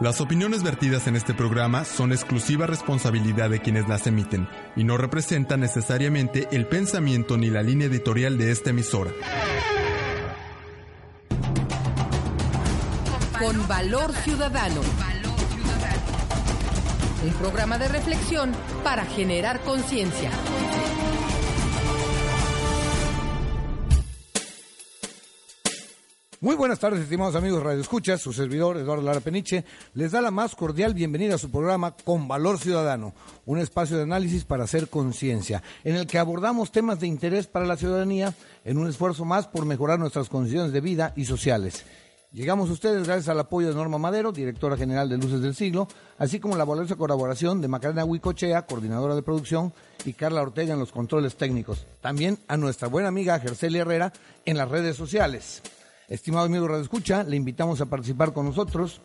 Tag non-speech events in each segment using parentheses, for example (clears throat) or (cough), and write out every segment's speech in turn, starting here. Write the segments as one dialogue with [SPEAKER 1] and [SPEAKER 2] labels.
[SPEAKER 1] Las opiniones vertidas en este programa son exclusiva responsabilidad de quienes las emiten y no representan necesariamente el pensamiento ni la línea editorial de esta emisora.
[SPEAKER 2] Con valor ciudadano. Un programa de reflexión para generar conciencia.
[SPEAKER 3] Muy buenas tardes, estimados amigos Radio Escuchas. Su servidor, Eduardo Lara Peniche, les da la más cordial bienvenida a su programa Con Valor Ciudadano, un espacio de análisis para hacer conciencia, en el que abordamos temas de interés para la ciudadanía en un esfuerzo más por mejorar nuestras condiciones de vida y sociales. Llegamos a ustedes gracias al apoyo de Norma Madero, directora general de Luces del Siglo, así como la valiosa colaboración de Macarena Huicochea, coordinadora de producción, y Carla Ortega en los controles técnicos. También a nuestra buena amiga Gercelia Herrera en las redes sociales. Estimado amigo Radio Escucha, le invitamos a participar con nosotros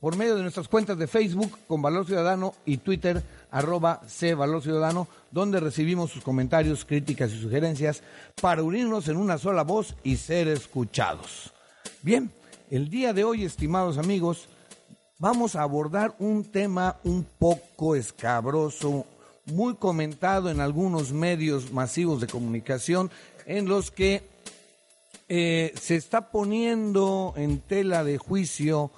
[SPEAKER 3] por medio de nuestras cuentas de Facebook con Valor Ciudadano y Twitter arroba C Valor Ciudadano, donde recibimos sus comentarios, críticas y sugerencias para unirnos en una sola voz y ser escuchados. Bien, el día de hoy, estimados amigos, vamos a abordar un tema un poco escabroso, muy comentado en algunos medios masivos de comunicación en los que eh, se está poniendo en tela de juicio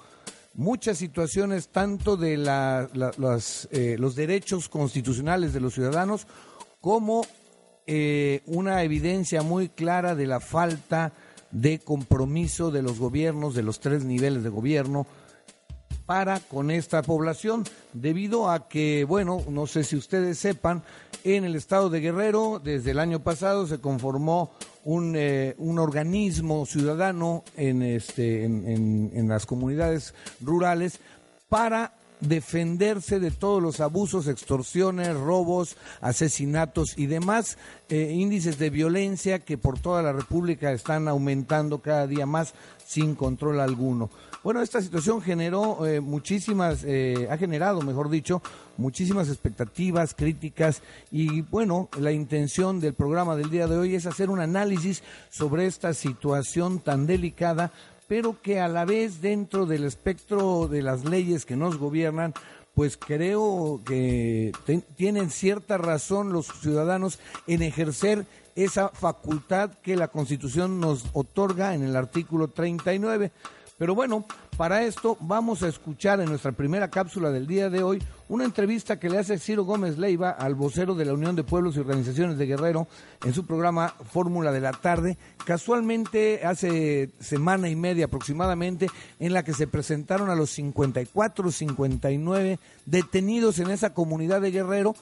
[SPEAKER 3] muchas situaciones tanto de eh, los derechos constitucionales de los ciudadanos como eh, una evidencia muy clara de la falta de compromiso de los gobiernos, de los tres niveles de gobierno, para con esta población, debido a que, bueno, no sé si ustedes sepan, en el estado de Guerrero, desde el año pasado, se conformó un, eh, un organismo ciudadano en, este, en, las comunidades rurales para defenderse de todos los abusos, extorsiones, robos, asesinatos y demás eh, índices de violencia que por toda la República están aumentando cada día más sin control alguno. Bueno, esta situación generó eh, muchísimas, eh, ha generado, mejor dicho, muchísimas expectativas, críticas y bueno, la intención del programa del día de hoy es hacer un análisis sobre esta situación tan delicada, pero que a la vez dentro del espectro de las leyes que nos gobiernan, pues creo que tienen cierta razón los ciudadanos en ejercer esa facultad que la Constitución nos otorga en el artículo 39. Pero bueno, para esto vamos a escuchar en nuestra primera cápsula del día de hoy una entrevista que le hace Ciro Gómez Leiva al vocero de la Unión de Pueblos y Organizaciones de Guerrero en su programa Fórmula de la Tarde, casualmente hace semana y media aproximadamente, en la que se presentaron a los 54, 59 detenidos en esa comunidad de Guerrero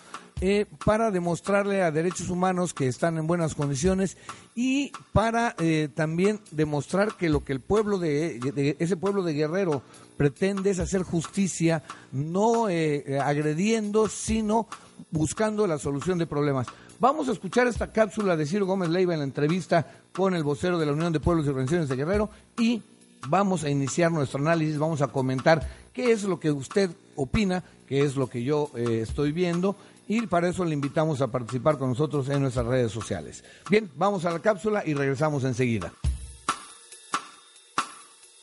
[SPEAKER 3] eh, para demostrarle a derechos humanos que están en buenas condiciones y para eh, también demostrar que lo que el pueblo de, ese pueblo de Guerrero pretende es hacer justicia, no eh, agrediendo, sino buscando la solución de problemas. Vamos a escuchar esta cápsula de Ciro Gómez Leiva en la entrevista con el vocero de la Unión de Pueblos y Organizaciones de Guerrero y vamos a iniciar nuestro análisis, vamos a comentar qué es lo que usted opina, qué es lo que yo estoy viendo y para eso le invitamos a participar con nosotros en nuestras redes sociales. Bien, vamos a la cápsula y regresamos enseguida.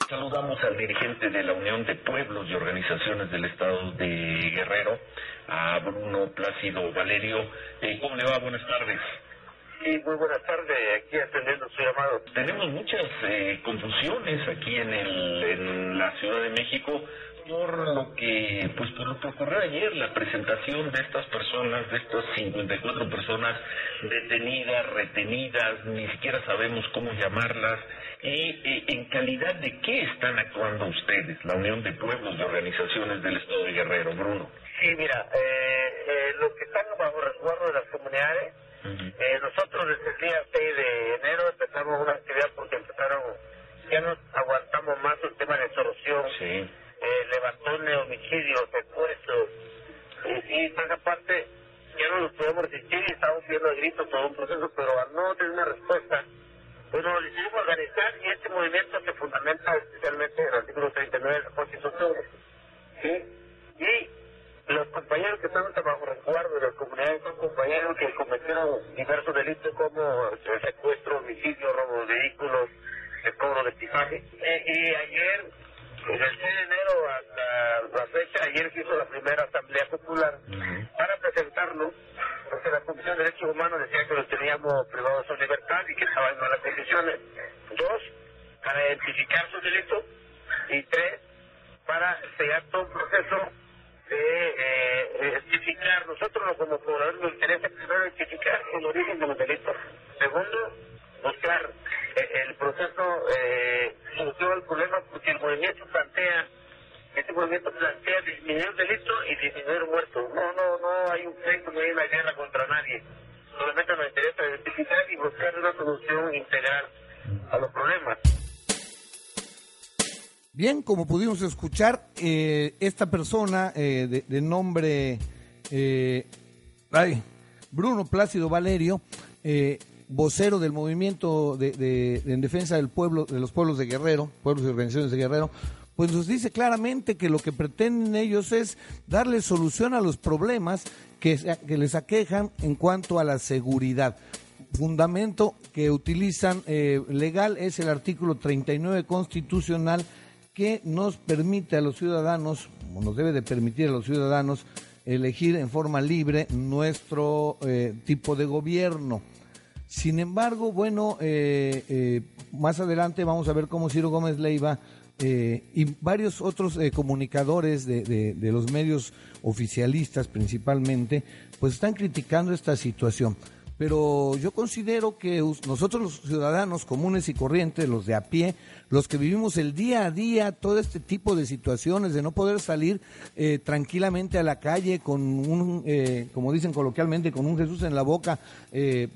[SPEAKER 4] Saludamos al dirigente de la Unión de Pueblos y Organizaciones del Estado de Guerrero, a Bruno Plácido Valerio. Eh, ¿Cómo le va? Buenas tardes.
[SPEAKER 5] Sí, muy buenas tardes, aquí atendiendo su llamado.
[SPEAKER 4] Tenemos muchas eh, confusiones aquí en, el, en la Ciudad de México por lo que pues por lo que ocurrió ayer la presentación de estas personas de estas 54 personas detenidas retenidas ni siquiera sabemos cómo llamarlas y en calidad de qué están actuando ustedes la Unión de Pueblos y Organizaciones del Estado de Guerrero Bruno
[SPEAKER 5] sí mira eh, eh, los que están bajo resguardo de las comunidades eh, nosotros desde el día 6 de enero empezamos una actividad porque empezaron ya no aguantamos más el tema de extorsión
[SPEAKER 4] sí
[SPEAKER 5] eh, levantones, homicidios, secuestros. Y, y por esa parte ya no nos podemos resistir y estamos viendo a gritos todo un proceso, pero al no tener una respuesta, pues nos decidimos organizar y este movimiento se fundamenta especialmente en el artículo 39 de la Constitución. ¿sí? Y los compañeros que están bajo resguardo de las comunidades son compañeros que cometieron diversos delitos como secuestro, homicidio, robo de vehículos, el cobro de equipaje. Eh, y ayer, desde el 6 de enero hasta la fecha, ayer se hizo la primera asamblea popular para presentarlo, porque la Comisión de Derechos Humanos decía que los teníamos privados de su libertad y que estaban en malas condiciones. Dos, para identificar sus delitos. Y tres, para sellar todo un proceso de eh, identificar, nosotros como pobladores nos interesa primero identificar el origen de los delitos. Segundo, buscar eh, el proceso eh, solución del problema porque el movimiento plantea, este movimiento plantea disminuir delito y disminuir muertos. No, no, no hay un pleito, no hay una guerra contra nadie. Solamente nos interesa identificar y buscar una solución integral a los problemas.
[SPEAKER 3] Bien, como pudimos escuchar, eh, esta persona eh, de, nombre eh, ay, Bruno Plácido Valerio, eh, vocero del movimiento de, en defensa del pueblo, de los pueblos de Guerrero, pueblos y organizaciones de Guerrero, pues nos dice claramente que lo que pretenden ellos es darle solución a los problemas que, les aquejan en cuanto a la seguridad. Fundamento que utilizan legal es el artículo 39 constitucional que nos permite a los ciudadanos, o nos debe de permitir a los ciudadanos, elegir en forma libre nuestro eh, tipo de gobierno. Sin embargo, bueno, eh, eh, más adelante vamos a ver cómo Ciro Gómez Leiva eh, y varios otros comunicadores de, de, de los medios oficialistas principalmente, pues están criticando esta situación pero yo considero que nosotros los ciudadanos comunes y corrientes, los de a pie, los que vivimos el día a día, todo este tipo de situaciones de no poder salir eh, tranquilamente a la calle con un, eh, como dicen coloquialmente, con un Jesús en la boca, eh,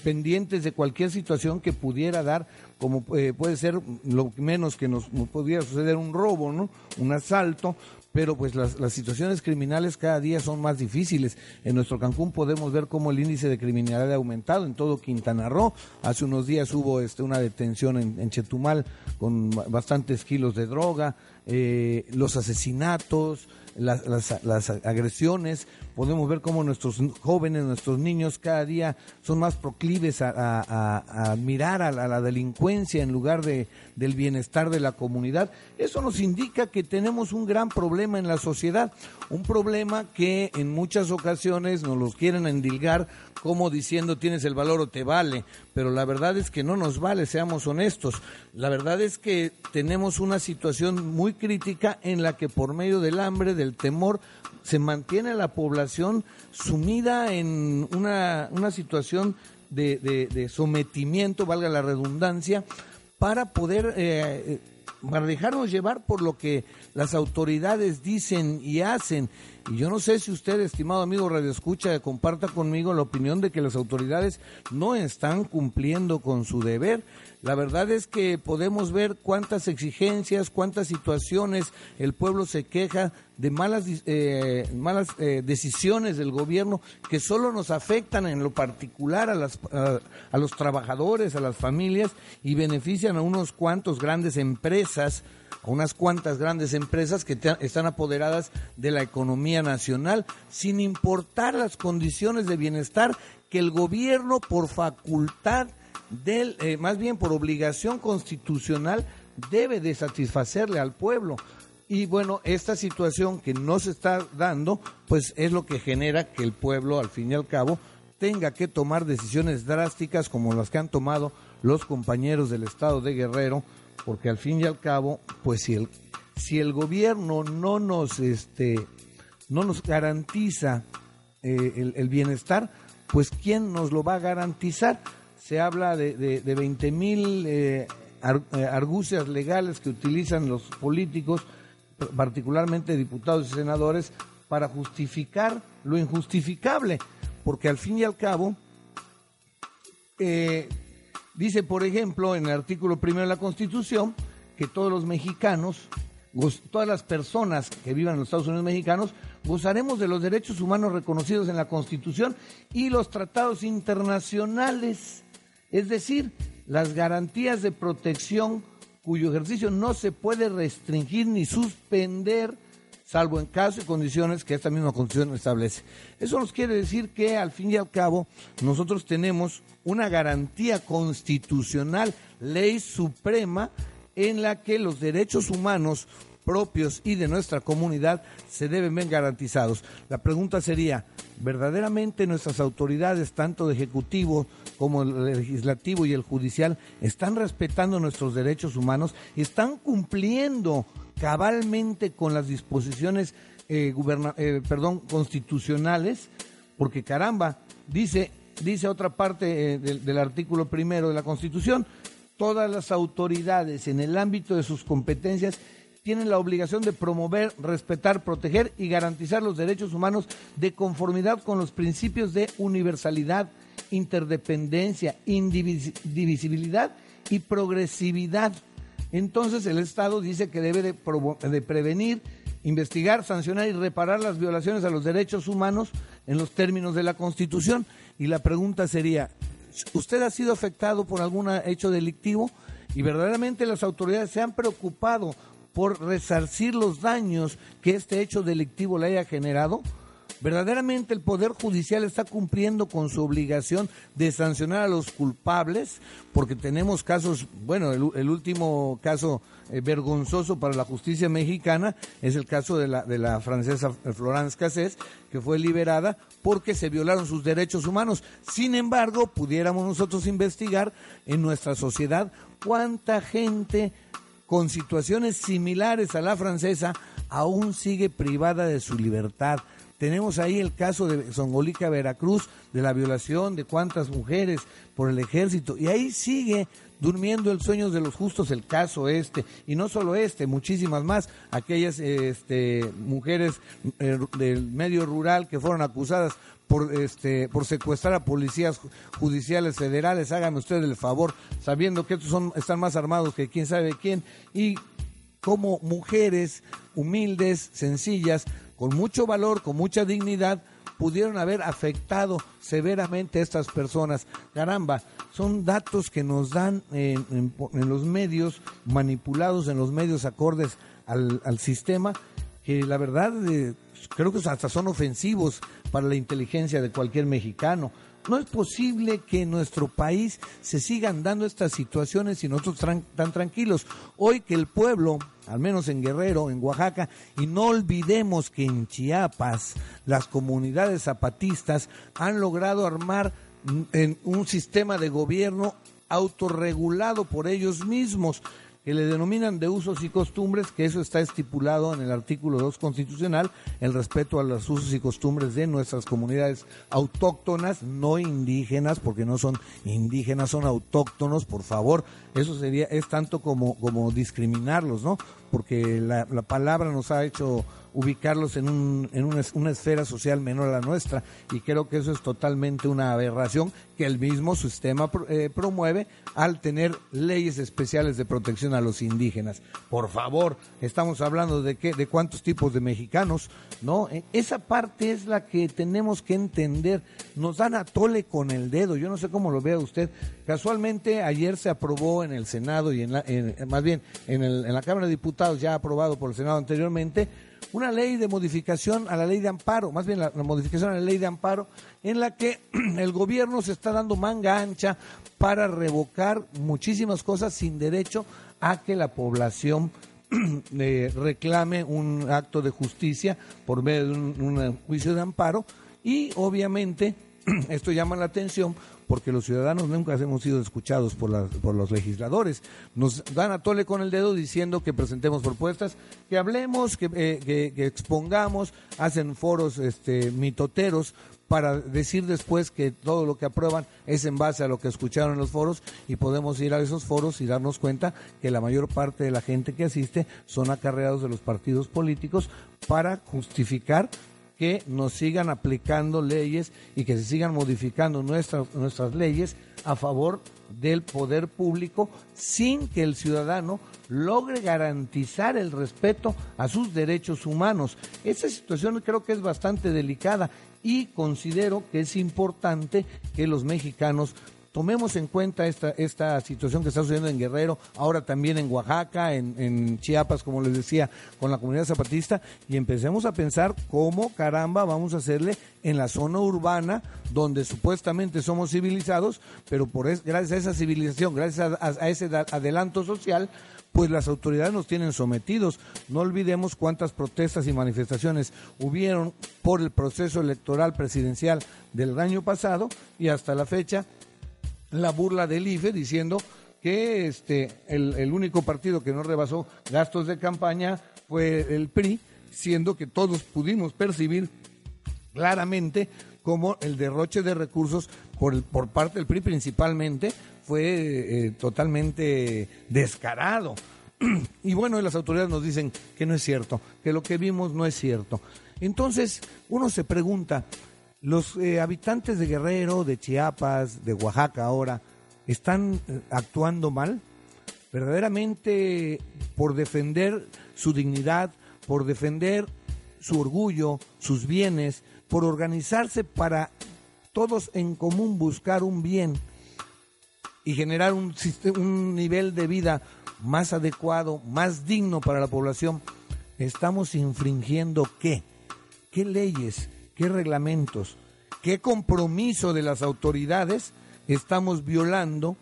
[SPEAKER 3] pendientes de cualquier situación que pudiera dar, como eh, puede ser lo menos que nos, pudiera suceder un robo, ¿no? Un asalto, pero pues las, las, situaciones criminales cada día son más difíciles. En nuestro Cancún podemos ver cómo el índice de criminalidad ha aumentado en todo Quintana Roo. Hace unos días hubo este, una detención en, Chetumal con bastantes kilos de droga, eh, los asesinatos, las, las, las, agresiones, podemos ver cómo nuestros jóvenes, nuestros niños cada día son más proclives a, mirar a la, a la, delincuencia en lugar de, del bienestar de la comunidad. Eso nos indica que tenemos un gran problema en la sociedad, un problema que en muchas ocasiones nos los quieren endilgar como diciendo tienes el valor o te vale, pero la verdad es que no nos vale, seamos honestos. La verdad es que tenemos una situación muy crítica en la que por medio del hambre, del temor, se mantiene la población sumida en una, una situación de, sometimiento, valga la redundancia, para poder eh, para dejarnos llevar por lo que las autoridades dicen y hacen. Y yo no sé si usted, estimado amigo Radio Escucha, comparta conmigo la opinión de que las autoridades no están cumpliendo con su deber. La verdad es que podemos ver cuántas exigencias, cuántas situaciones el pueblo se queja de malas, eh, malas eh, decisiones del gobierno que solo nos afectan en lo particular a, las, a, a, los trabajadores, a las familias y benefician a unos cuantos grandes empresas, a unas cuantas grandes empresas que están apoderadas de la economía nacional sin importar las condiciones de bienestar que el gobierno por facultad del, eh, más bien por obligación constitucional, debe de satisfacerle al pueblo. Y bueno, esta situación que no se está dando, pues es lo que genera que el pueblo, al fin y al cabo, tenga que tomar decisiones drásticas como las que han tomado los compañeros del estado de Guerrero, porque al fin y al cabo, pues si el, si el gobierno no nos, este, no nos garantiza eh, el, bienestar, pues ¿quién nos lo va a garantizar? se habla de, de, de 20 mil eh, eh, argucias legales que utilizan los políticos, particularmente diputados y senadores, para justificar lo injustificable, porque al fin y al cabo, eh, dice, por ejemplo, en el artículo primero de la Constitución, que todos los mexicanos, todas las personas que vivan en los Estados Unidos mexicanos, gozaremos de los derechos humanos reconocidos en la Constitución y los tratados internacionales. Es decir, las garantías de protección cuyo ejercicio no se puede restringir ni suspender salvo en caso y condiciones que esta misma Constitución establece. Eso nos quiere decir que al fin y al cabo nosotros tenemos una garantía constitucional, ley suprema, en la que los derechos humanos propios y de nuestra comunidad se deben ver garantizados. La pregunta sería, ¿verdaderamente nuestras autoridades, tanto de ejecutivo como el legislativo y el judicial, están respetando nuestros derechos humanos? ¿Están cumpliendo cabalmente con las disposiciones eh, eh, perdón, constitucionales, porque caramba, dice, dice otra parte eh, del, del artículo primero de la Constitución, todas las autoridades en el ámbito de sus competencias tienen la obligación de promover, respetar, proteger y garantizar los derechos humanos de conformidad con los principios de universalidad, interdependencia, indivisibilidad y progresividad entonces el Estado dice que debe de, prevenir, investigar, sancionar y reparar las violaciones a los derechos humanos en los términos de la Constitución. Y la pregunta sería, ¿usted ha sido afectado por algún hecho delictivo? Y verdaderamente las autoridades se han preocupado por resarcir los daños que este hecho delictivo le haya generado. ¿Verdaderamente el Poder Judicial está cumpliendo con su obligación de sancionar a los culpables? Porque tenemos casos, bueno, el, último caso eh, vergonzoso para la justicia mexicana es el caso de la, de la francesa Florence Cassés, que fue liberada porque se violaron sus derechos humanos. Sin embargo, pudiéramos nosotros investigar en nuestra sociedad cuánta gente con situaciones similares a la francesa aún sigue privada de su libertad tenemos ahí el caso de Songolica, Veracruz, de la violación de cuántas mujeres por el ejército. Y ahí sigue durmiendo el sueño de los justos el caso este. Y no solo este, muchísimas más. Aquellas este, mujeres eh, del medio rural que fueron acusadas por este por secuestrar a policías judiciales federales, hágame usted el favor, sabiendo que estos son están más armados que quién sabe quién y como mujeres humildes, sencillas, con mucho valor, con mucha dignidad, pudieron haber afectado severamente a estas personas. Caramba, son datos que nos dan en, los medios, manipulados en los medios acordes al, sistema, que la verdad eh, creo que hasta son ofensivos para la inteligencia de cualquier mexicano. No es posible que en nuestro país se sigan dando estas situaciones y nosotros tan tranquilos. Hoy que el pueblo, al menos en Guerrero, en Oaxaca, y no olvidemos que en Chiapas las comunidades zapatistas han logrado armar un sistema de gobierno autorregulado por ellos mismos que le denominan de usos y costumbres, que eso está estipulado en el artículo 2 constitucional, el respeto a los usos y costumbres de nuestras comunidades autóctonas, no indígenas, porque no son indígenas, son autóctonos, por favor, eso sería, es tanto como, como discriminarlos, ¿no? Porque la, la palabra nos ha hecho ubicarlos en, un, en una, esfera social menor a la nuestra y creo que eso es totalmente una aberración que el mismo sistema eh, promueve al tener leyes especiales de protección a los indígenas. Por favor, estamos hablando de qué, de cuántos tipos de mexicanos, ¿no? E, esa parte es la que tenemos que entender. Nos dan a tole con el dedo. Yo no sé cómo lo vea usted. Casualmente ayer se aprobó en el Senado y en, la, más bien en, el, en la Cámara de Diputados ya aprobado por el Senado anteriormente una ley de modificación a la ley de amparo, más bien la, modificación a la ley de amparo, en la que (clears throat) el gobierno se está dando manga ancha para revocar muchísimas cosas sin derecho a que la población (clears throat) reclame un acto de justicia por medio de un juicio de amparo. Y obviamente (clears throat) esto llama la atención porque los ciudadanos nunca hemos sido escuchados por, por los legisladores. Nos dan a tole con el dedo diciendo que presentemos propuestas, que hablemos, que, eh, expongamos, hacen foros este, mitoteros para decir después que todo lo que aprueban es en base a lo que escucharon en los foros y podemos ir a esos foros y darnos cuenta que la mayor parte de la gente que asiste son acarreados de los partidos políticos para justificar que nos sigan aplicando leyes y que se sigan modificando nuestras, nuestras leyes a favor del poder público sin que el ciudadano logre garantizar el respeto a sus derechos humanos. Esa situación creo que es bastante delicada y considero que es importante que los mexicanos tomemos en cuenta esta, esta situación que está sucediendo en Guerrero, ahora también en Oaxaca, en, Chiapas, como les decía, con la comunidad zapatista, y empecemos a pensar cómo caramba vamos a hacerle en la zona urbana, donde supuestamente somos civilizados, pero por gracias a esa civilización, gracias a ese adelanto social, pues las autoridades nos tienen sometidos. No olvidemos cuántas protestas y manifestaciones hubieron por el proceso electoral presidencial del año pasado y hasta la fecha la burla del IFE diciendo que este el, el único partido que no rebasó gastos de campaña fue el PRI, siendo que todos pudimos percibir claramente como el derroche de recursos por, por parte del PRI principalmente fue eh, totalmente descarado. (clears throat) y bueno, las autoridades nos dicen que no es cierto, que lo que vimos no es cierto. Entonces, uno se pregunta, ¿los eh, habitantes de Guerrero, de Chiapas, de Oaxaca ahora, están eh, actuando mal? Verdaderamente por defender su dignidad, por defender su orgullo, sus bienes, por organizarse para todos en común buscar un bien y generar un, un nivel de vida más adecuado, más digno para la población, estamos infringiendo qué? ¿Qué leyes? ¿Qué reglamentos? ¿Qué compromiso de las autoridades estamos violando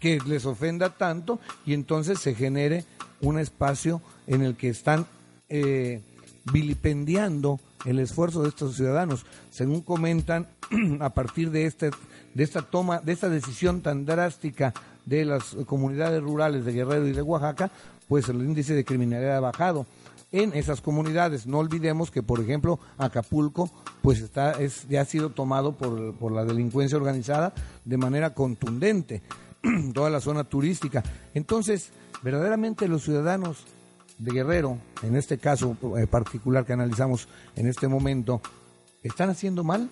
[SPEAKER 3] que les ofenda tanto y entonces se genere un espacio en el que están eh, vilipendiando el esfuerzo de estos ciudadanos. Según comentan, (clears throat) a partir de este de esta toma, de esta decisión tan drástica de las comunidades rurales de Guerrero y de Oaxaca, pues el índice de criminalidad ha bajado en esas comunidades. No olvidemos que, por ejemplo, Acapulco, pues está, es, ya ha sido tomado por, por la delincuencia organizada de manera contundente, (clears throat) toda la zona turística. Entonces, verdaderamente los ciudadanos de Guerrero, en este caso eh, particular que analizamos en este momento, ¿están haciendo mal?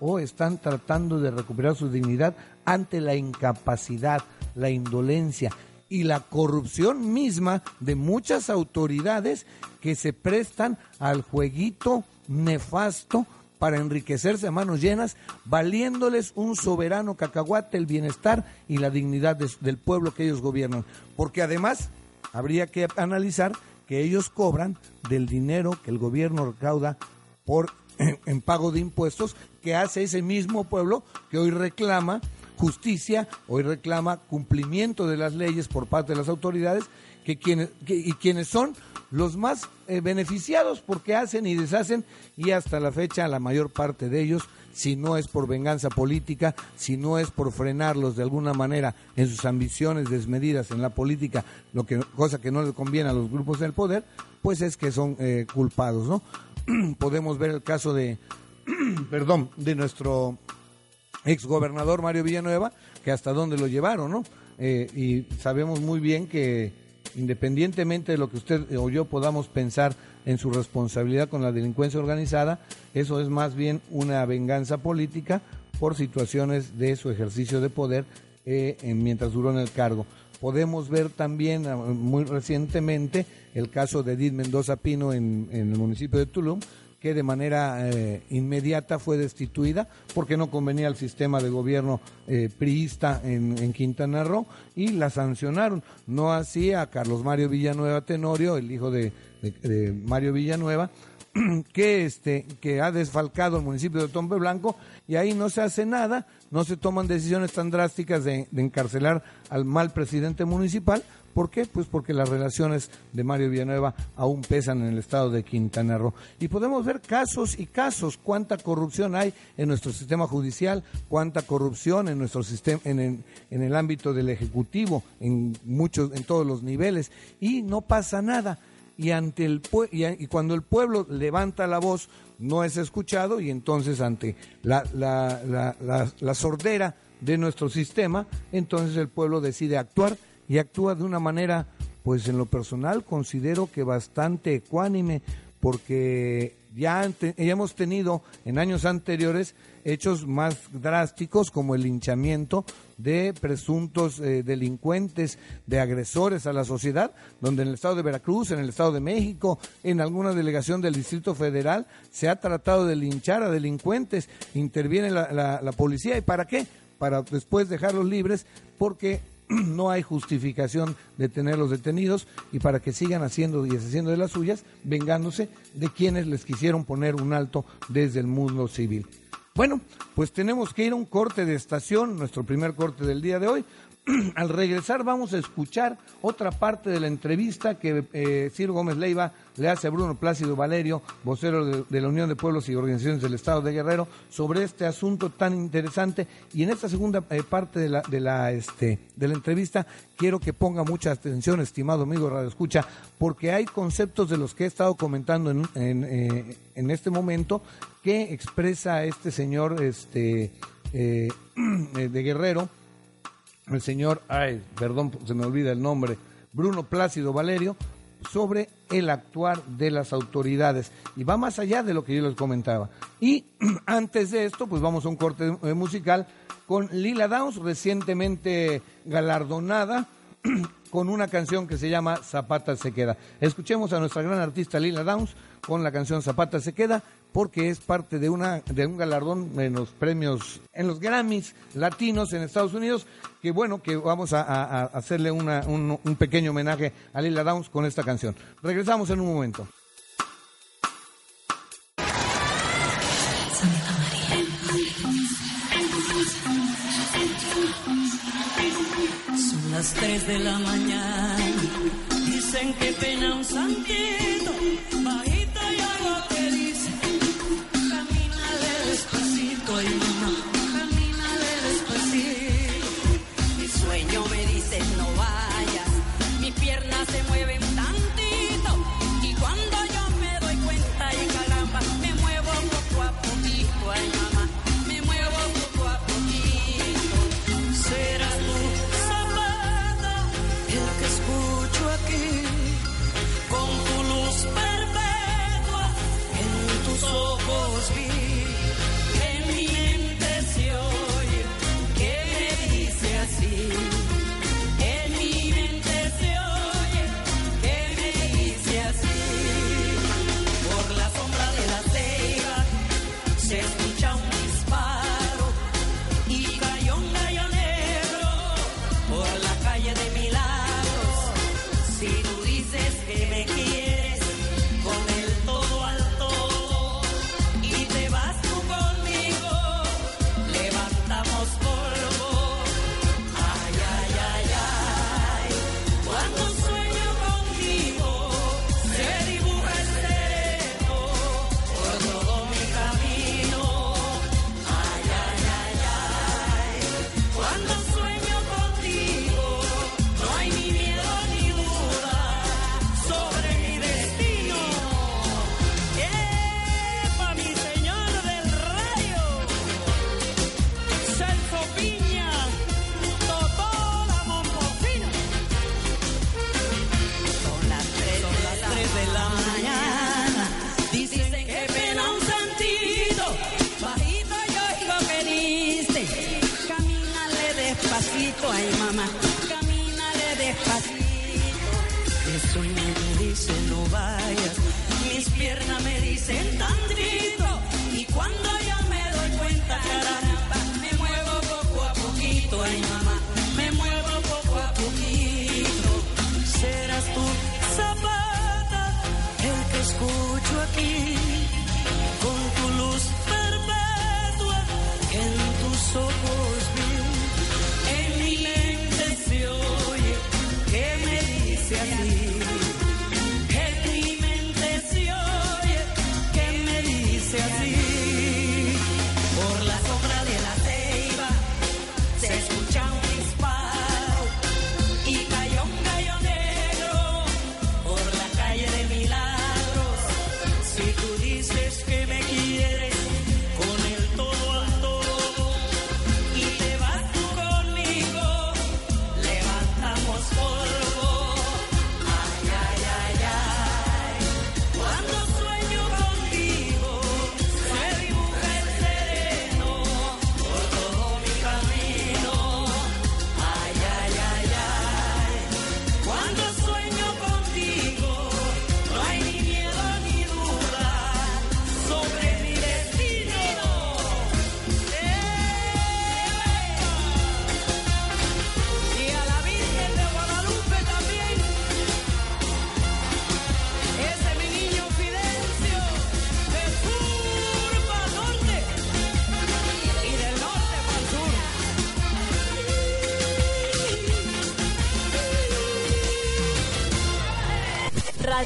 [SPEAKER 3] o están tratando de recuperar su dignidad ante la incapacidad, la indolencia y la corrupción misma de muchas autoridades que se prestan al jueguito nefasto para enriquecerse a manos llenas, valiéndoles un soberano cacahuate el bienestar y la dignidad del pueblo que ellos gobiernan. Porque además habría que analizar que ellos cobran del dinero que el gobierno recauda por (clears throat) en pago de impuestos que hace ese mismo pueblo que hoy reclama justicia, hoy reclama cumplimiento de las leyes por parte de las autoridades que quienes, y quienes son los más eh, beneficiados porque hacen y deshacen y hasta la fecha la mayor parte de ellos, si no es por venganza política, si no es por frenarlos de alguna manera en sus ambiciones desmedidas en la política, lo que cosa que no le conviene a los grupos del poder, pues es que son eh, culpados, ¿no? (clears throat) podemos ver el caso de, (clears throat) perdón, de nuestro ex gobernador Mario Villanueva, que hasta dónde lo llevaron, ¿no? Eh, y sabemos muy bien que independientemente de lo que usted o yo podamos pensar en su responsabilidad con la delincuencia organizada, eso es más bien una venganza política por situaciones de su ejercicio de poder eh, mientras duró en el cargo. Podemos ver también ah, muy recientemente el caso de Edith Mendoza Pino en, el municipio de Tulum, que de manera eh, inmediata fue destituida porque no convenía al sistema de gobierno eh, priista en, Quintana Roo y la sancionaron. No así a Carlos Mario Villanueva Tenorio, el hijo de, Mario Villanueva, (clears throat) que este que ha desfalcado el municipio de Tompe Blanco y ahí no se hace nada no se toman decisiones tan drásticas de, encarcelar al mal presidente municipal. ¿Por qué? Pues porque las relaciones de Mario Villanueva aún pesan en el estado de Quintana Roo. Y podemos ver casos y casos, cuánta corrupción hay en nuestro sistema judicial, cuánta corrupción en nuestro sistema, en el, ámbito del ejecutivo, en muchos, en todos los niveles, y no pasa nada y ante el y, cuando el pueblo levanta la voz no es escuchado y entonces ante la, la, la, sordera de nuestro sistema, entonces el pueblo decide actuar y actúa de una manera, pues en lo personal considero que bastante ecuánime, porque ya, ya hemos tenido en años anteriores hechos más drásticos como el linchamiento de presuntos eh, delincuentes, de agresores a la sociedad, donde en el estado de Veracruz, en el estado de México, en alguna delegación del Distrito Federal, se ha tratado de linchar a delincuentes, interviene la, la, policía. ¿Y para qué? para después dejarlos libres porque (clears throat) no hay justificación de tenerlos detenidos y para que sigan haciendo y deshaciendo de las suyas, vengándose de quienes les quisieron poner un alto desde el mundo civil. Bueno, pues tenemos que ir a un corte de estación, nuestro primer corte del día de hoy. (clears throat) Al regresar vamos a escuchar otra parte de la entrevista que eh, Ciro Gómez Leiva le hace a Bruno Plácido Valerio, vocero de, la Unión de Pueblos y Organizaciones del Estado de Guerrero, sobre este asunto tan interesante. Y en esta segunda eh, parte de la, de, la, este, de la entrevista quiero que ponga mucha atención, estimado amigo Radio Escucha, porque hay conceptos de los que he estado comentando en, eh, este momento que expresa este señor este, (clears throat) de Guerrero el señor, ay, perdón, se me olvida el nombre, Bruno Plácido Valerio, sobre el actuar de las autoridades. Y va más allá de lo que yo les comentaba. Y (clears throat) antes de esto, pues vamos a un corte eh, musical con Lila Downs, recientemente galardonada (clears throat) con una canción que se llama Zapata se queda. Escuchemos a nuestra gran artista Lila Downs con la canción Zapata se queda porque es parte de una de un galardón en los premios en los Grammys latinos en Estados Unidos que bueno que vamos a, hacerle un, un pequeño homenaje a Lila Downs con esta canción. Regresamos en un momento.
[SPEAKER 6] las 3 de la mañana. Dicen que pena un santito, poquito, ay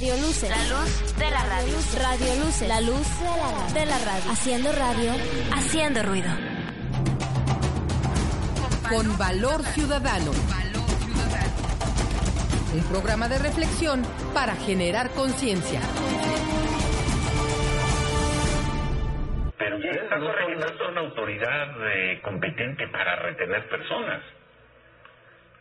[SPEAKER 7] Radio Luces. La luz de la radio. Radio Luces. La luz de la radio. De la radio. Haciendo radio. Haciendo ruido.
[SPEAKER 2] Con Valor Ciudadano. Un programa de reflexión para generar conciencia.
[SPEAKER 4] Pero no son, no son autoridad eh, competente para retener personas.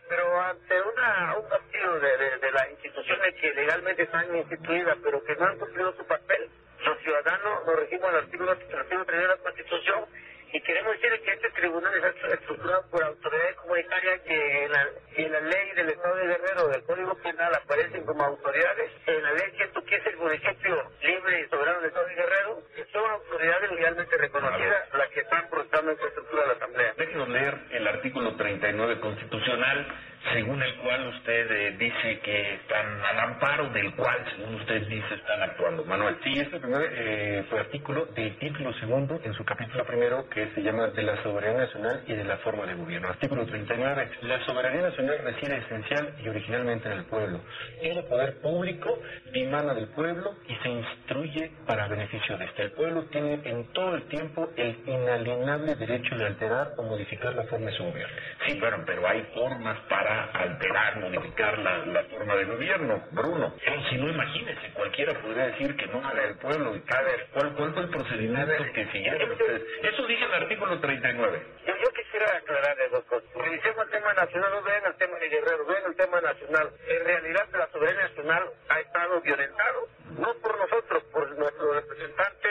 [SPEAKER 5] Pero ante una, un de, de, de las instituciones que legalmente están instituidas, pero que no han cumplido su papel, los ciudadanos nos regimos al artículo, artículo 3 de la Constitución y queremos decir que este tribunal está estructurado por autoridades comunitarias que en la, en la ley del Estado de Guerrero del Código Penal aparecen como autoridades. En la ley 115 el municipio libre y soberano del Estado de Guerrero son autoridades legalmente reconocidas las que están protestando en esta estructura de la Asamblea.
[SPEAKER 4] Déjenos leer el artículo 39 constitucional, según el cual usted eh, dice que están al amparo del cual, según usted dice, están actuando. Manuel.
[SPEAKER 8] Sí, este primer eh, fue artículo del título segundo en su capítulo primero que se llama de la soberanía nacional y de la forma de gobierno. Artículo 39. La soberanía nacional reside esencial y originalmente en el pueblo. El poder público dimana del pueblo y se instruye para beneficio de este. El pueblo tiene en todo el tiempo el inalienable derecho de alterar o modificar la forma de su gobierno.
[SPEAKER 4] Sí, bueno, pero hay formas para alterar, modificar la, la forma de gobierno, Bruno. Eh, si no, imagínese, cualquiera podría decir que no era el pueblo. A ver, ¿cuál, cuál fue el procedimiento que siguieron ustedes? Eso dice el artículo 39.
[SPEAKER 5] Yo, yo quisiera aclarar dos cosas. Revisemos el tema nacional, no ven el tema de Guerrero, ven el tema nacional. En realidad la soberanía nacional ha estado violentado, no por nosotros, por nuestro representante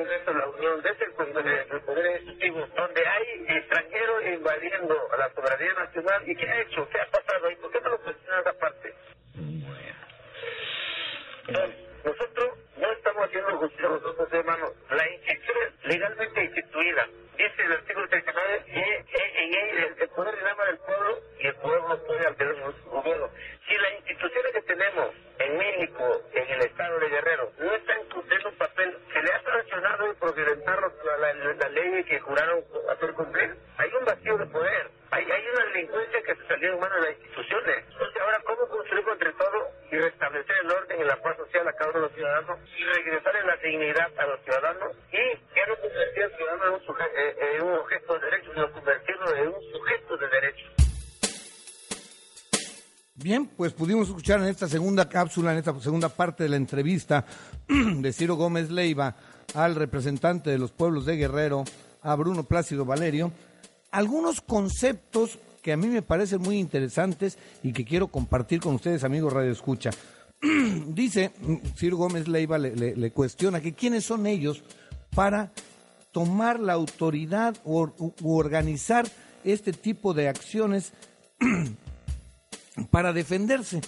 [SPEAKER 5] Congreso la Unión, desde el, Congreso, el Poder Ejecutivo, donde hay extranjeros invadiendo a la soberanía nacional. ¿Y qué ha hecho? ¿Qué ha pasado ahí? ¿Por qué no lo cuestionan esa parte? Entonces, nosotros no estamos haciendo justicia nosotros, hermanos. La institución legalmente instituida. Dice el artículo 39 que en él el poder reclama del pueblo y el pueblo puede alterar su gobierno. Si las instituciones que tenemos en México, en el estado de Guerrero, no están cumpliendo un papel, se le ha violentar la, la, ley que juraron hacer cumplir. Hay un vacío de poder. Hay, una delincuencia que se salió en manos de las instituciones. Entonces, ahora, ¿cómo construimos entre todos y restablecer el orden y la paz social a cada uno de los ciudadanos y regresarle la dignidad a los ciudadanos y ya no convertir al ciudadano en un, eh, eh, en un objeto de derecho, sino convertirlo en un sujeto de derecho?
[SPEAKER 3] Bien, pues pudimos escuchar en esta segunda cápsula, en esta segunda parte de la entrevista (clears throat) de Ciro Gómez Leiva al representante de los pueblos de Guerrero, a Bruno Plácido Valerio, algunos conceptos que a mí me parecen muy interesantes y que quiero compartir con ustedes, amigos Radio Escucha. (clears throat) Dice, mm, Ciro Gómez Leiva le, cuestiona que quiénes son ellos para tomar la autoridad o u- organizar este tipo de acciones (clears throat) para defenderse.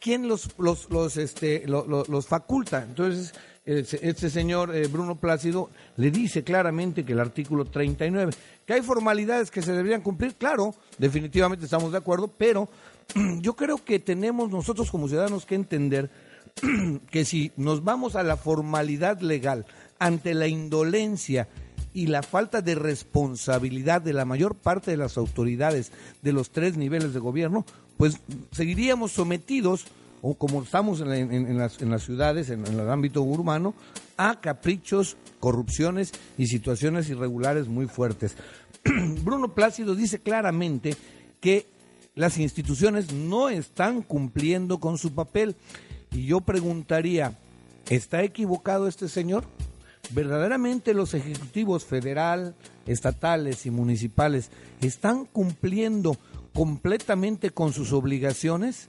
[SPEAKER 3] ¿Quién los, los, este, lo- lo- los faculta? Entonces, este señor eh, Bruno Plácido le dice claramente que el artículo 39, que hay formalidades que se deberían cumplir, claro, definitivamente estamos de acuerdo, pero (clears throat) yo creo que tenemos nosotros como ciudadanos que entender (clears throat) que si nos vamos a la formalidad legal ante la indolencia y la falta de responsabilidad de la mayor parte de las autoridades de los tres niveles de gobierno, pues seguiríamos sometidos, o como estamos en, en- las, ciudades, en el ámbito urbano, a caprichos, corrupciones y situaciones irregulares muy fuertes. (clears throat) Bruno Plácido dice claramente que las instituciones no están cumpliendo con su papel. Y yo preguntaría, ¿está equivocado este señor? ¿Verdaderamente los ejecutivos federal, estatales y municipales están cumpliendo completamente con sus obligaciones?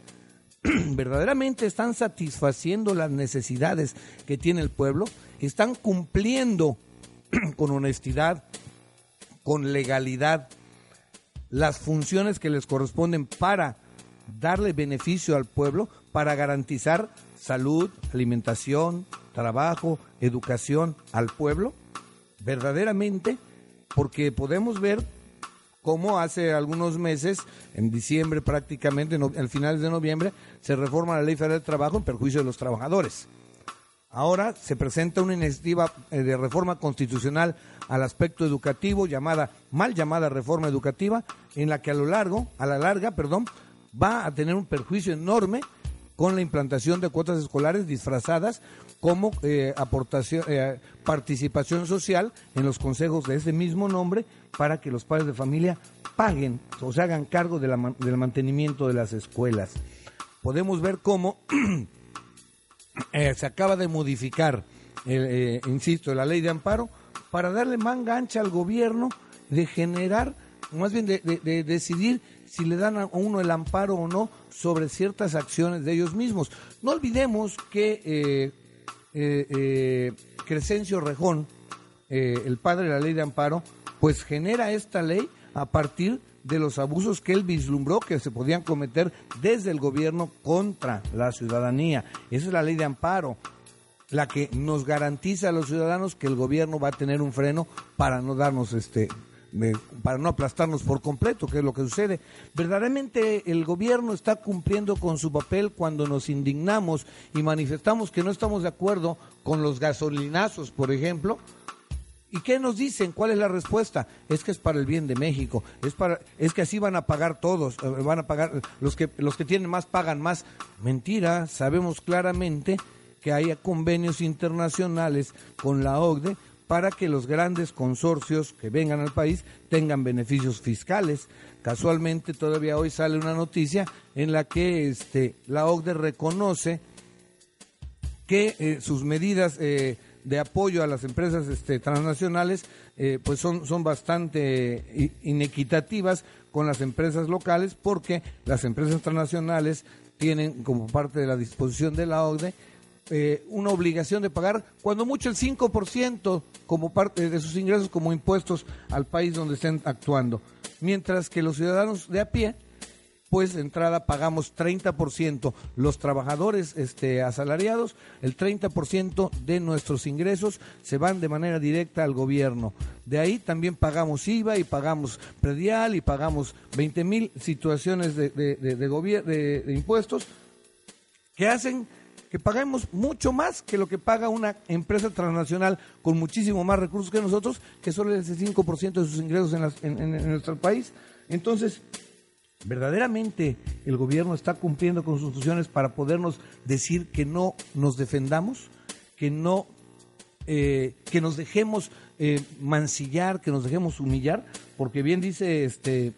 [SPEAKER 3] (clears throat) ¿Verdaderamente están satisfaciendo las necesidades que tiene el pueblo? ¿Están cumpliendo (clears throat) con honestidad, con legalidad, las funciones que les corresponden para darle beneficio al pueblo, para garantizar salud, alimentación, trabajo, educación al pueblo? Verdaderamente, porque podemos ver cómo hace algunos meses, en diciembre prácticamente, no- al finales de noviembre, se reforma la Ley Federal del Trabajo en perjuicio de los trabajadores. Ahora se presenta una iniciativa eh, de reforma constitucional al aspecto educativo llamada mal llamada reforma educativa en la que a lo largo, a la larga, perdón, va a tener un perjuicio enorme con la implantación de cuotas escolares disfrazadas como eh, aportación, eh, participación social en los consejos de ese mismo nombre para que los padres de familia paguen o se hagan cargo de la del mantenimiento de las escuelas. Podemos ver cómo (clears throat) eh, se acaba de modificar, eh, insisto, la ley de amparo para darle manga ancha al gobierno de generar, más bien de, de- de decidir si le dan a uno el amparo o no sobre ciertas acciones de ellos mismos. No olvidemos que eh, eh, Crescencio Rejón, eh, el padre de la ley de amparo, pues genera esta ley a partir de los abusos que él vislumbró que se podían cometer desde el gobierno contra la ciudadanía. Esa es la ley de amparo, la que nos garantiza a los ciudadanos que el gobierno va a tener un freno para no darnos este para no aplastarnos por completo, que es lo que sucede. Verdaderamente el gobierno está cumpliendo con su papel cuando nos indignamos y manifestamos que no estamos de acuerdo con los gasolinazos, por ejemplo, ¿Y qué nos dicen? ¿Cuál es la respuesta? Es que es para el bien de México. Es para es que así van a pagar todos, eh, van a pagar los que los que tienen más pagan más. Mentira, sabemos claramente que hay convenios internacionales con la OCDE para que los grandes consorcios que vengan al país tengan beneficios fiscales. Casualmente todavía hoy sale una noticia en la que este la OCDE reconoce que eh, sus medidas eh, de apoyo a las empresas este, transnacionales eh, pues son, son bastante inequitativas con las empresas locales porque las empresas transnacionales tienen como parte de la disposición de la OCDE eh, una obligación de pagar cuando mucho el 5% como parte de sus ingresos como impuestos al país donde estén actuando, mientras que los ciudadanos de a pie pues de entrada pagamos 30%, los trabajadores este, asalariados, el 30% de nuestros ingresos se van de manera directa al gobierno. De ahí también pagamos IVA y pagamos predial y pagamos 20 mil situaciones de, de, de, de impuestos que hacen que paguemos mucho más que lo que paga una empresa transnacional con muchísimo más recursos que nosotros, que solo es el 5% de sus ingresos en, las- en- en nuestro país. Entonces, ¿Verdaderamente el gobierno está cumpliendo con sus funciones para podernos decir que no nos defendamos, que no, eh, que nos dejemos eh, mancillar, que nos dejemos humillar? Porque bien dice este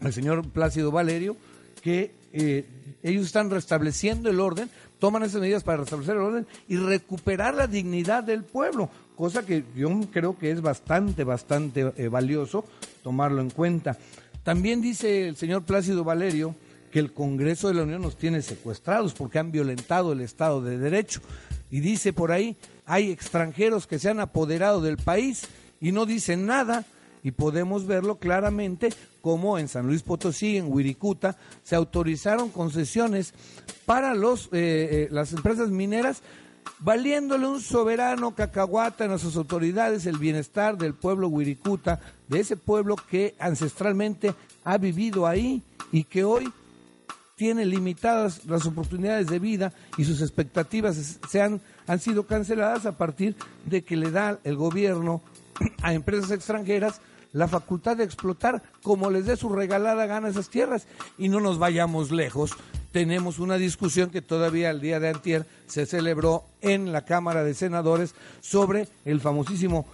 [SPEAKER 3] el señor Plácido Valerio que eh, ellos están restableciendo el orden, toman esas medidas para restablecer el orden y recuperar la dignidad del pueblo, cosa que yo creo que es bastante, bastante eh, valioso tomarlo en cuenta. También dice el señor Plácido Valerio que el Congreso de la Unión nos tiene secuestrados porque han violentado el Estado de Derecho. Y dice por ahí, hay extranjeros que se han apoderado del país y no dicen nada. Y podemos verlo claramente como en San Luis Potosí, en Wirikuta, se autorizaron concesiones para los, eh, eh, las empresas mineras valiéndole un soberano cacahuata a nuestras autoridades el bienestar del pueblo Wirikuta, de ese pueblo que ancestralmente ha vivido ahí y que hoy tiene limitadas las oportunidades de vida y sus expectativas se han sido canceladas a partir de que le da el gobierno (clears throat) a empresas extranjeras la facultad de explotar como les dé su regalada gana esas tierras. Y no nos vayamos lejos. Tenemos una discusión que todavía el día de antier se celebró en la Cámara de Senadores sobre el famosísimo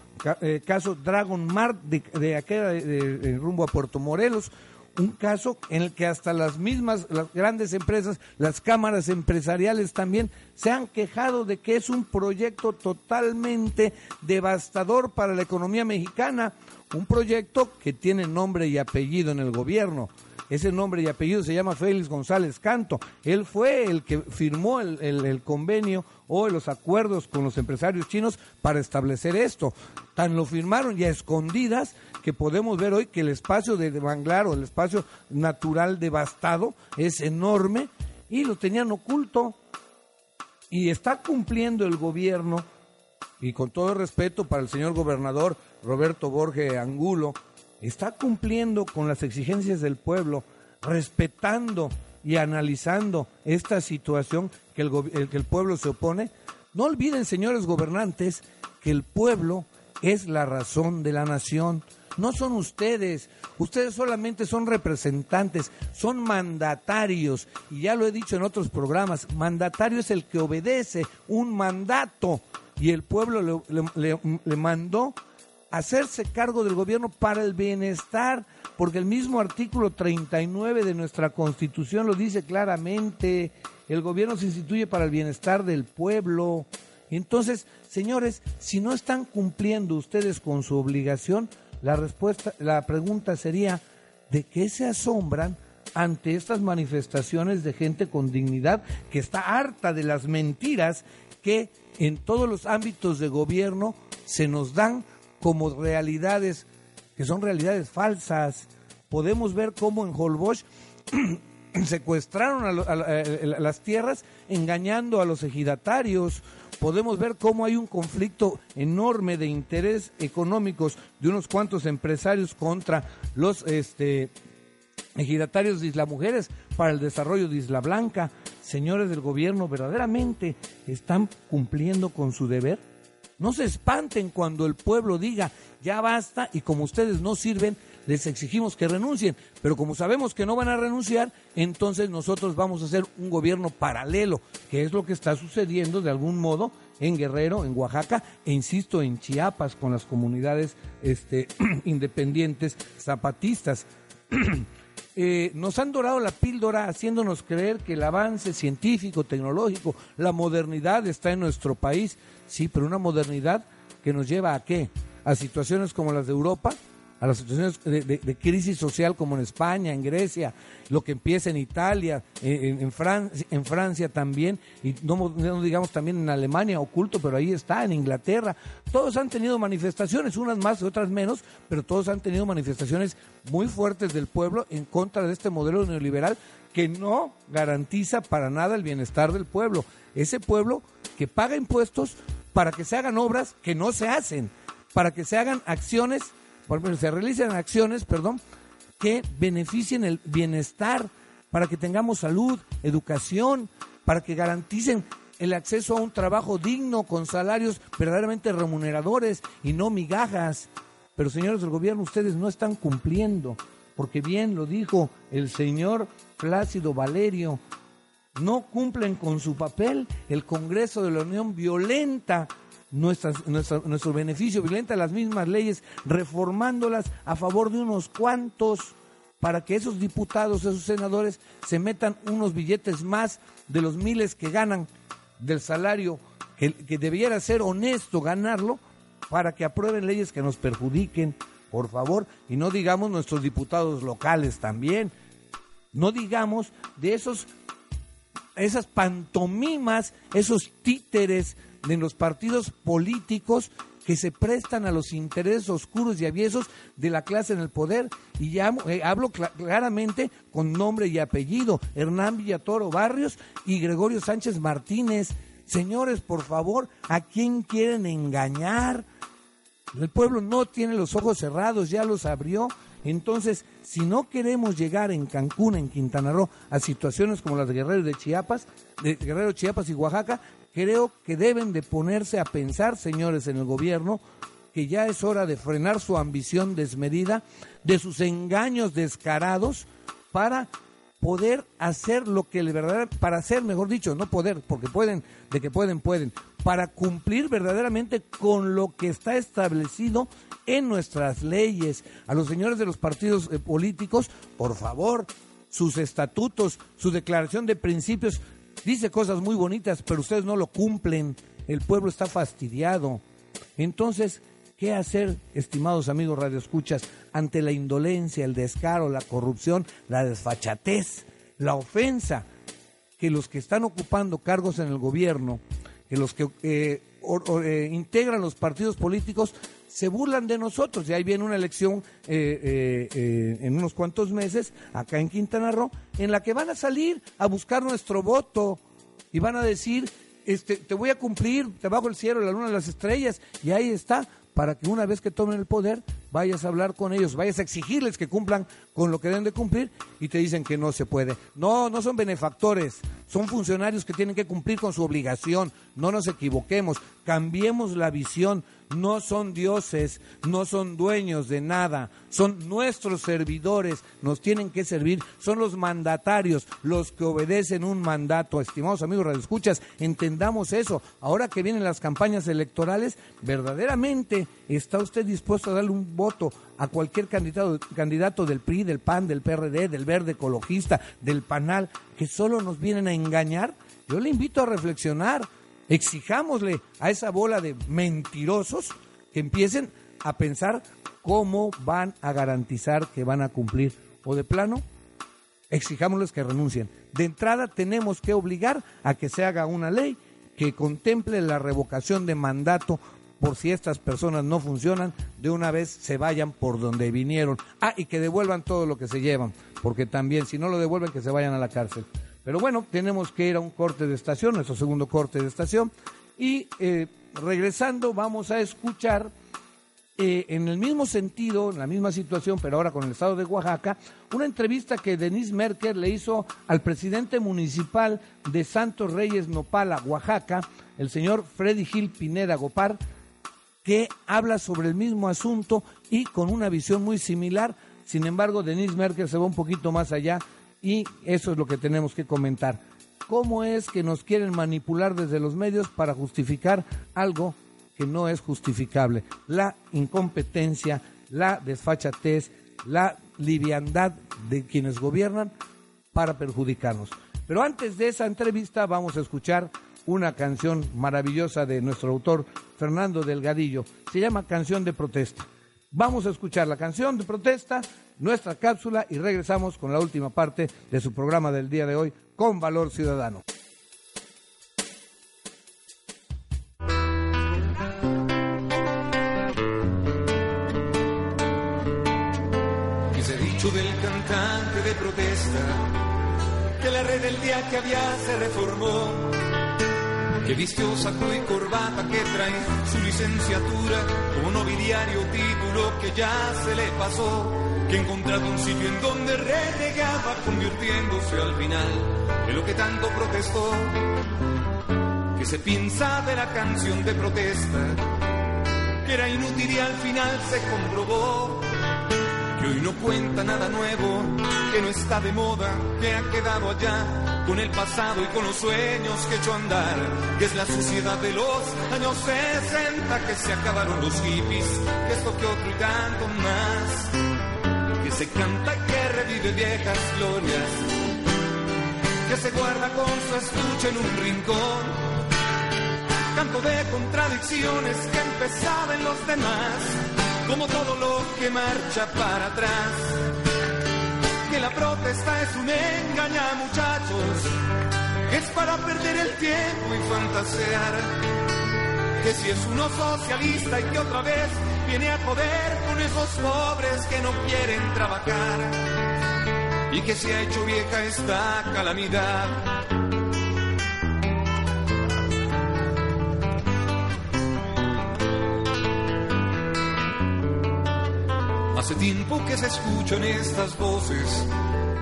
[SPEAKER 3] eh, caso Dragon Mart de, de- de- de rumbo a Puerto Morelos, un caso en el que hasta las mismas, las grandes empresas, las cámaras empresariales también se han quejado de que es un proyecto totalmente devastador para la economía mexicana, un proyecto que tiene nombre y apellido en el gobierno. Ese nombre y apellido se llama Félix González Canto. Él fue el que firmó el, el- el convenio o los acuerdos con los empresarios chinos para establecer esto. Tan lo firmaron y a escondidas que podemos ver hoy que el espacio de Banglar o el espacio natural devastado es enorme y lo tenían oculto. Y está cumpliendo el gobierno, y con todo respeto para el señor gobernador Roberto Borge Angulo, está cumpliendo con las exigencias del pueblo, respetando y analizando esta situación que el, pueblo se opone. No olviden, señores gobernantes, que el pueblo es la razón de la nación. No son ustedes. Ustedes solamente son representantes, son mandatarios. Y ya lo he dicho en otros programas, mandatario es el que obedece un mandato. Y el pueblo le mandó hacerse cargo del gobierno para el bienestar, porque el mismo artículo 39 de nuestra Constitución lo dice claramente, el gobierno se instituye para el bienestar del pueblo. Entonces, señores, si no están cumpliendo ustedes con su obligación, la respuesta, la pregunta sería, ¿de qué se asombran ante estas manifestaciones de gente con dignidad que está harta de las mentiras que en todos los ámbitos de gobierno se nos dan como realidades que son realidades falsas. Podemos ver cómo en Holbox (clears throat) (clears throat) secuestraron a, a a- a las tierras engañando a los ejidatarios. Podemos ver cómo hay un conflicto enorme de interés económicos de unos cuantos empresarios contra los este, ejidatarios de Isla Mujeres para el desarrollo de Isla Blanca. Señores del gobierno, ¿verdaderamente están cumpliendo con su deber? No se espanten cuando el pueblo diga, ya basta, y como ustedes no sirven, les exigimos que renuncien. Pero como sabemos que no van a renunciar, entonces nosotros vamos a hacer un gobierno paralelo, que es lo que está sucediendo de algún modo en Guerrero, en Oaxaca, e insisto, en Chiapas, con las comunidades este, (clears throat) independientes zapatistas. (clears throat) Eh, nos han dorado la píldora haciéndonos creer que el avance científico, tecnológico, la modernidad está en nuestro país. Sí, pero una modernidad que nos lleva a qué? A situaciones como las de Europa, a las situaciones de, de- de crisis social como en España, en Grecia, lo que empieza en Italia, en, en Fran- en Francia también, y no, mo- no digamos también en Alemania, oculto, pero ahí está, en Inglaterra. Todos han tenido manifestaciones, unas más, otras menos, pero todos han tenido manifestaciones muy fuertes del pueblo en contra de este modelo neoliberal que no garantiza para nada el bienestar del pueblo. Ese pueblo que paga impuestos para que se hagan obras que no se hacen, para que se hagan acciones, por ejemplo, se realicen acciones, perdón, que beneficien el bienestar, para que tengamos salud, educación, para que garanticen el acceso a un trabajo digno con salarios verdaderamente remuneradores y no migajas. Pero señores del gobierno, ustedes no están cumpliendo, porque bien lo dijo el señor Plácido Valerio, no cumplen con su papel, el Congreso de la Unión violenta nuestras, nuestra- nuestro beneficio, violenta las mismas leyes, reformándolas a favor de unos cuantos para que esos diputados, esos senadores, se metan unos billetes más de los miles que ganan del salario, que, que debiera ser honesto ganarlo, para que aprueben leyes que nos perjudiquen, por favor, y no digamos nuestros diputados locales también, no digamos de esos esas pantomimas, esos títeres de los partidos políticos que se prestan a los intereses oscuros y aviesos de la clase en el poder. Y ya, eh, hablo cla- claramente con nombre y apellido, Hernán Villatoro Barrios y Gregorio Sánchez Martínez. Señores, por favor, ¿a quién quieren engañar? El pueblo no tiene los ojos cerrados, ya los abrió. Entonces, si no queremos llegar en Cancún, en Quintana Roo, a situaciones como las de Guerrero de Chiapas, de Guerrero, Chiapas y Oaxaca, creo que deben de ponerse a pensar, señores en el gobierno, que ya es hora de frenar su ambición desmedida, de sus engaños descarados, para poder hacer lo que le verdad para hacer, mejor dicho, no poder, porque pueden, de que pueden, pueden, para cumplir verdaderamente con lo que está establecido en nuestras leyes. A los señores de los partidos eh, políticos, por favor, sus estatutos, su declaración de principios, dice cosas muy bonitas, pero ustedes no lo cumplen. El pueblo está fastidiado. Entonces, ¿qué hacer, estimados amigos radioescuchas, ante la indolencia, el descaro, la corrupción, la desfachatez, la ofensa que los que están ocupando cargos en el gobierno, que los que eh, eh, integran los partidos políticos, se burlan de nosotros. Y ahí viene una elección eh, eh, eh, en unos cuantos meses, acá en Quintana Roo, en la que van a salir a buscar nuestro voto y van a decir, este, te voy a cumplir, te bajo el cielo, la luna, las estrellas, y ahí está, para que una vez que tomen el poder, vayas a hablar con ellos, vayas a exigirles que cumplan con lo que deben de cumplir, y te dicen que no se puede. No, no son benefactores, son funcionarios que tienen que cumplir con su obligación. No nos equivoquemos, cambiemos la visión. No son dioses, no son dueños de nada, son nuestros servidores, nos tienen que servir, son los mandatarios, los que obedecen un mandato. Estimados amigos radioescuchas, entendamos eso. Ahora que vienen las campañas electorales, verdaderamente está usted dispuesto a darle un voto a cualquier candidato, candidato del PRI, del PAN, del PRD, del Verde Ecologista, del PANAL, que solo nos vienen a engañar. Yo le invito a reflexionar exijámosle a esa bola de mentirosos que empiecen a pensar cómo van a garantizar que van a cumplir. O de plano, exijámosles que renuncien. De entrada tenemos que obligar a que se haga una ley que contemple la revocación de mandato por si estas personas no funcionan, de una vez se vayan por donde vinieron. Ah, y que devuelvan todo lo que se llevan, porque también si no lo devuelven que se vayan a la cárcel. Pero bueno, tenemos que ir a un corte de estación, nuestro segundo corte de estación. Y eh, regresando vamos a escuchar eh, en el mismo sentido, en la misma situación, pero ahora con el estado de Oaxaca, una entrevista que Denise Merkel le hizo al presidente municipal de Santos Reyes Nopala, Oaxaca, el señor Freddy Gil Pineda Gopar, que habla sobre el mismo asunto y con una visión muy similar. Sin embargo, Denise Merkel se va un poquito más allá y eso es lo que tenemos que comentar. ¿Cómo es que nos quieren manipular desde los medios para justificar algo que no es justificable? La incompetencia, la desfachatez, la liviandad de quienes gobiernan para perjudicarnos. Pero antes de esa entrevista vamos a escuchar una canción maravillosa de nuestro autor Fernando Delgadillo. Se llama Canción de Protesta. Vamos a escuchar la canción de protesta, nuestra cápsula y regresamos con la última parte de su programa del día de hoy con Valor Ciudadano.
[SPEAKER 9] Dicho del cantante de protesta, que la red del día que había se reformó que vistió saco y corbata, que trae su licenciatura, como nobiliario título que ya se le pasó, que ha encontrado un sitio en donde renegaba, convirtiéndose al final en lo que tanto protestó, que se piensa de la canción de protesta, que era inútil y al final se comprobó. Que hoy no cuenta nada nuevo, que no está de moda, que ha quedado allá con el pasado y con los sueños que echó a andar, que es la suciedad de los años 60, que se acabaron los hippies, que esto que otro y tanto más, que se canta y que revive viejas glorias, que se guarda con su estuche en un rincón, canto de contradicciones que empezaba en los demás, como todo lo que marcha para atrás que la protesta es un engaña, muchachos, es para perder el tiempo y fantasear. Que si es uno socialista y que otra vez viene a joder con esos pobres que no quieren trabajar. Y que se ha hecho vieja esta calamidad. Hace tiempo que se escuchan estas voces,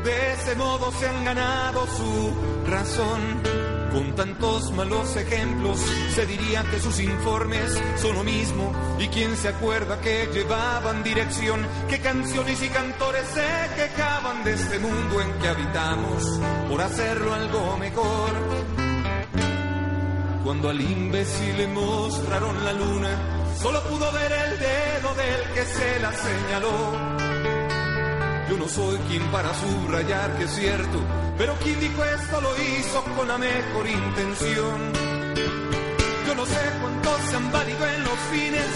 [SPEAKER 9] de ese modo se han ganado su razón. Con tantos malos ejemplos, se diría que sus informes son lo mismo. ¿Y quién se acuerda que llevaban dirección? ¿Qué canciones y cantores se quejaban de este mundo en que habitamos por hacerlo algo mejor? Cuando al imbécil le mostraron la luna, solo pudo ver el dedo del que se la señaló. Yo no soy quien para subrayar que es cierto, pero quien dijo esto lo hizo con la mejor intención. Yo no sé cuántos se han valido en los fines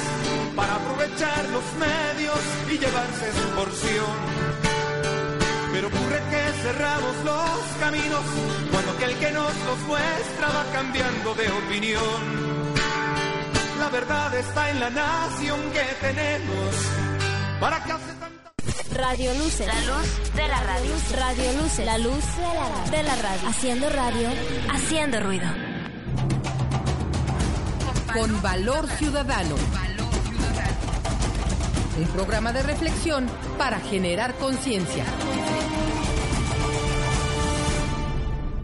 [SPEAKER 9] para aprovechar los medios y llevarse su porción. Pero ocurre que cerramos los caminos cuando aquel que nos los muestra va cambiando de opinión la verdad está en la nación que tenemos. ¿Para tanta...
[SPEAKER 7] Radio Luce. La luz de la radio. Radio Luce. La luz de la radio. De la radio. Haciendo radio, haciendo ruido.
[SPEAKER 2] Con valor ciudadano. Un programa de reflexión para generar conciencia.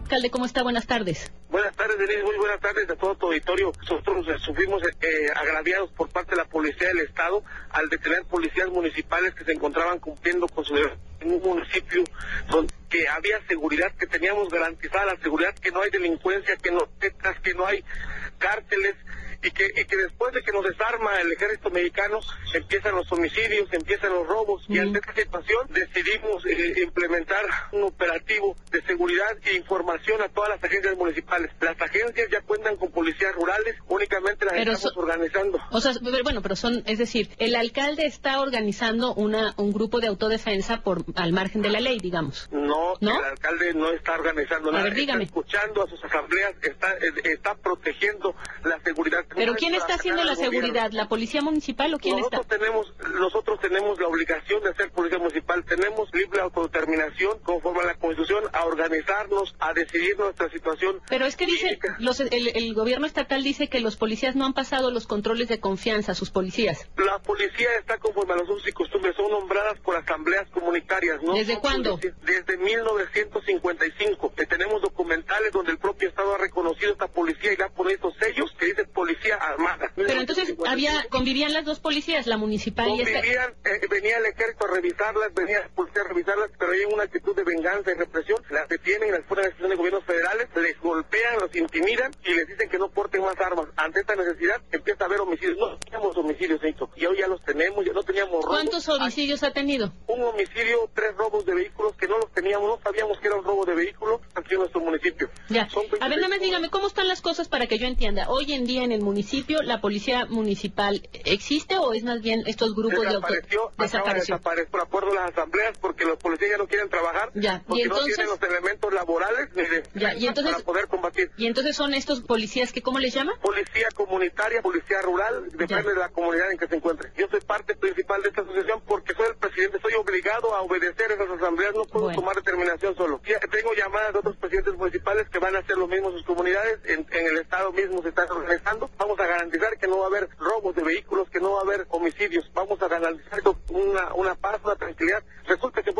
[SPEAKER 10] Alcalde, ¿cómo está? Buenas tardes.
[SPEAKER 11] Buenas tardes, Denise. Muy buenas tardes a todo tu auditorio. Nosotros eh, sufrimos eh, agraviados por parte de la Policía del Estado al detener policías municipales que se encontraban cumpliendo con su deber en un municipio donde había seguridad, que teníamos garantizada la seguridad, que no hay delincuencia, que no que no hay cárteles y que, y que después de que nos desarma el ejército mexicano empiezan los homicidios, empiezan los robos y ante esta situación decidimos eh, implementar un operativo de seguridad e información a todas las agencias municipales. Las agencias ya cuentan con policías rurales, únicamente las estamos organizando.
[SPEAKER 10] O sea, bueno, pero son, es decir, el alcalde está organizando una un grupo de autodefensa por al margen de la ley, digamos.
[SPEAKER 11] No, el alcalde no está organizando nada.
[SPEAKER 10] Está
[SPEAKER 11] escuchando a sus asambleas, está, está protegiendo la seguridad
[SPEAKER 10] ¿Pero quién está haciendo la seguridad? ¿La policía municipal o quién
[SPEAKER 11] nosotros
[SPEAKER 10] está?
[SPEAKER 11] Tenemos, nosotros tenemos la obligación de ser policía municipal, tenemos libre autodeterminación conforme a la Constitución a organizarnos, a decidir nuestra situación.
[SPEAKER 10] Pero es que dice, el, gobierno estatal dice que los policías no han pasado los controles de confianza, sus policías.
[SPEAKER 11] La policía está conforme a los usos y costumbres, son nombradas por asambleas comunitarias, ¿no?
[SPEAKER 10] ¿Desde cuándo?
[SPEAKER 11] Desde 1955, que tenemos documentales donde el propio Estado ha reconocido esta policía y le ha puesto sellos que dice policía armada.
[SPEAKER 10] Pero entonces había convivían las dos policías, la municipal
[SPEAKER 11] y esta. Eh, venía el ejército a revisarlas, venía la policía a revisarlas, pero hay una actitud de venganza y represión. Las detienen, las ponen a la de gobiernos federales, les golpean, los intimidan y les dicen que no porten más armas. Ante esta necesidad empieza a haber homicidios. No teníamos homicidios, Nito, y hoy ya los tenemos, ya no teníamos robos.
[SPEAKER 10] ¿Cuántos homicidios ha tenido?
[SPEAKER 11] Un homicidio, tres robos de vehículos que no los teníamos, no sabíamos que era un robo de vehículos aquí en nuestro municipio.
[SPEAKER 10] Ya. A ver, nada más dígame, ¿cómo están las cosas para que yo entienda? Hoy en día en el municipio, la policía municipal existe o es más bien estos grupos
[SPEAKER 11] de auto... desapareció. desapareció por acuerdo de las asambleas porque los policías ya no quieren trabajar
[SPEAKER 10] ya.
[SPEAKER 11] porque
[SPEAKER 10] ¿Y entonces...
[SPEAKER 11] no tienen los elementos laborales ni de...
[SPEAKER 10] ya. ¿Y entonces...
[SPEAKER 11] para poder combatir.
[SPEAKER 10] ¿Y entonces son estos policías que cómo les llama?
[SPEAKER 11] Policía comunitaria, policía rural, depende de la comunidad en que se encuentre. Yo soy parte principal de esta asociación porque soy el presidente, soy obligado a obedecer esas asambleas, no puedo tomar determinación solo. Tengo llamadas de otros presidentes municipales que van a hacer lo mismo en sus comunidades, en, en el estado mismo se están organizando. Vamos a garantizar que no va a haber robos de vehículos, que no va a haber homicidios. Vamos a garantizar una, una paz, una tranquilidad. Resulta que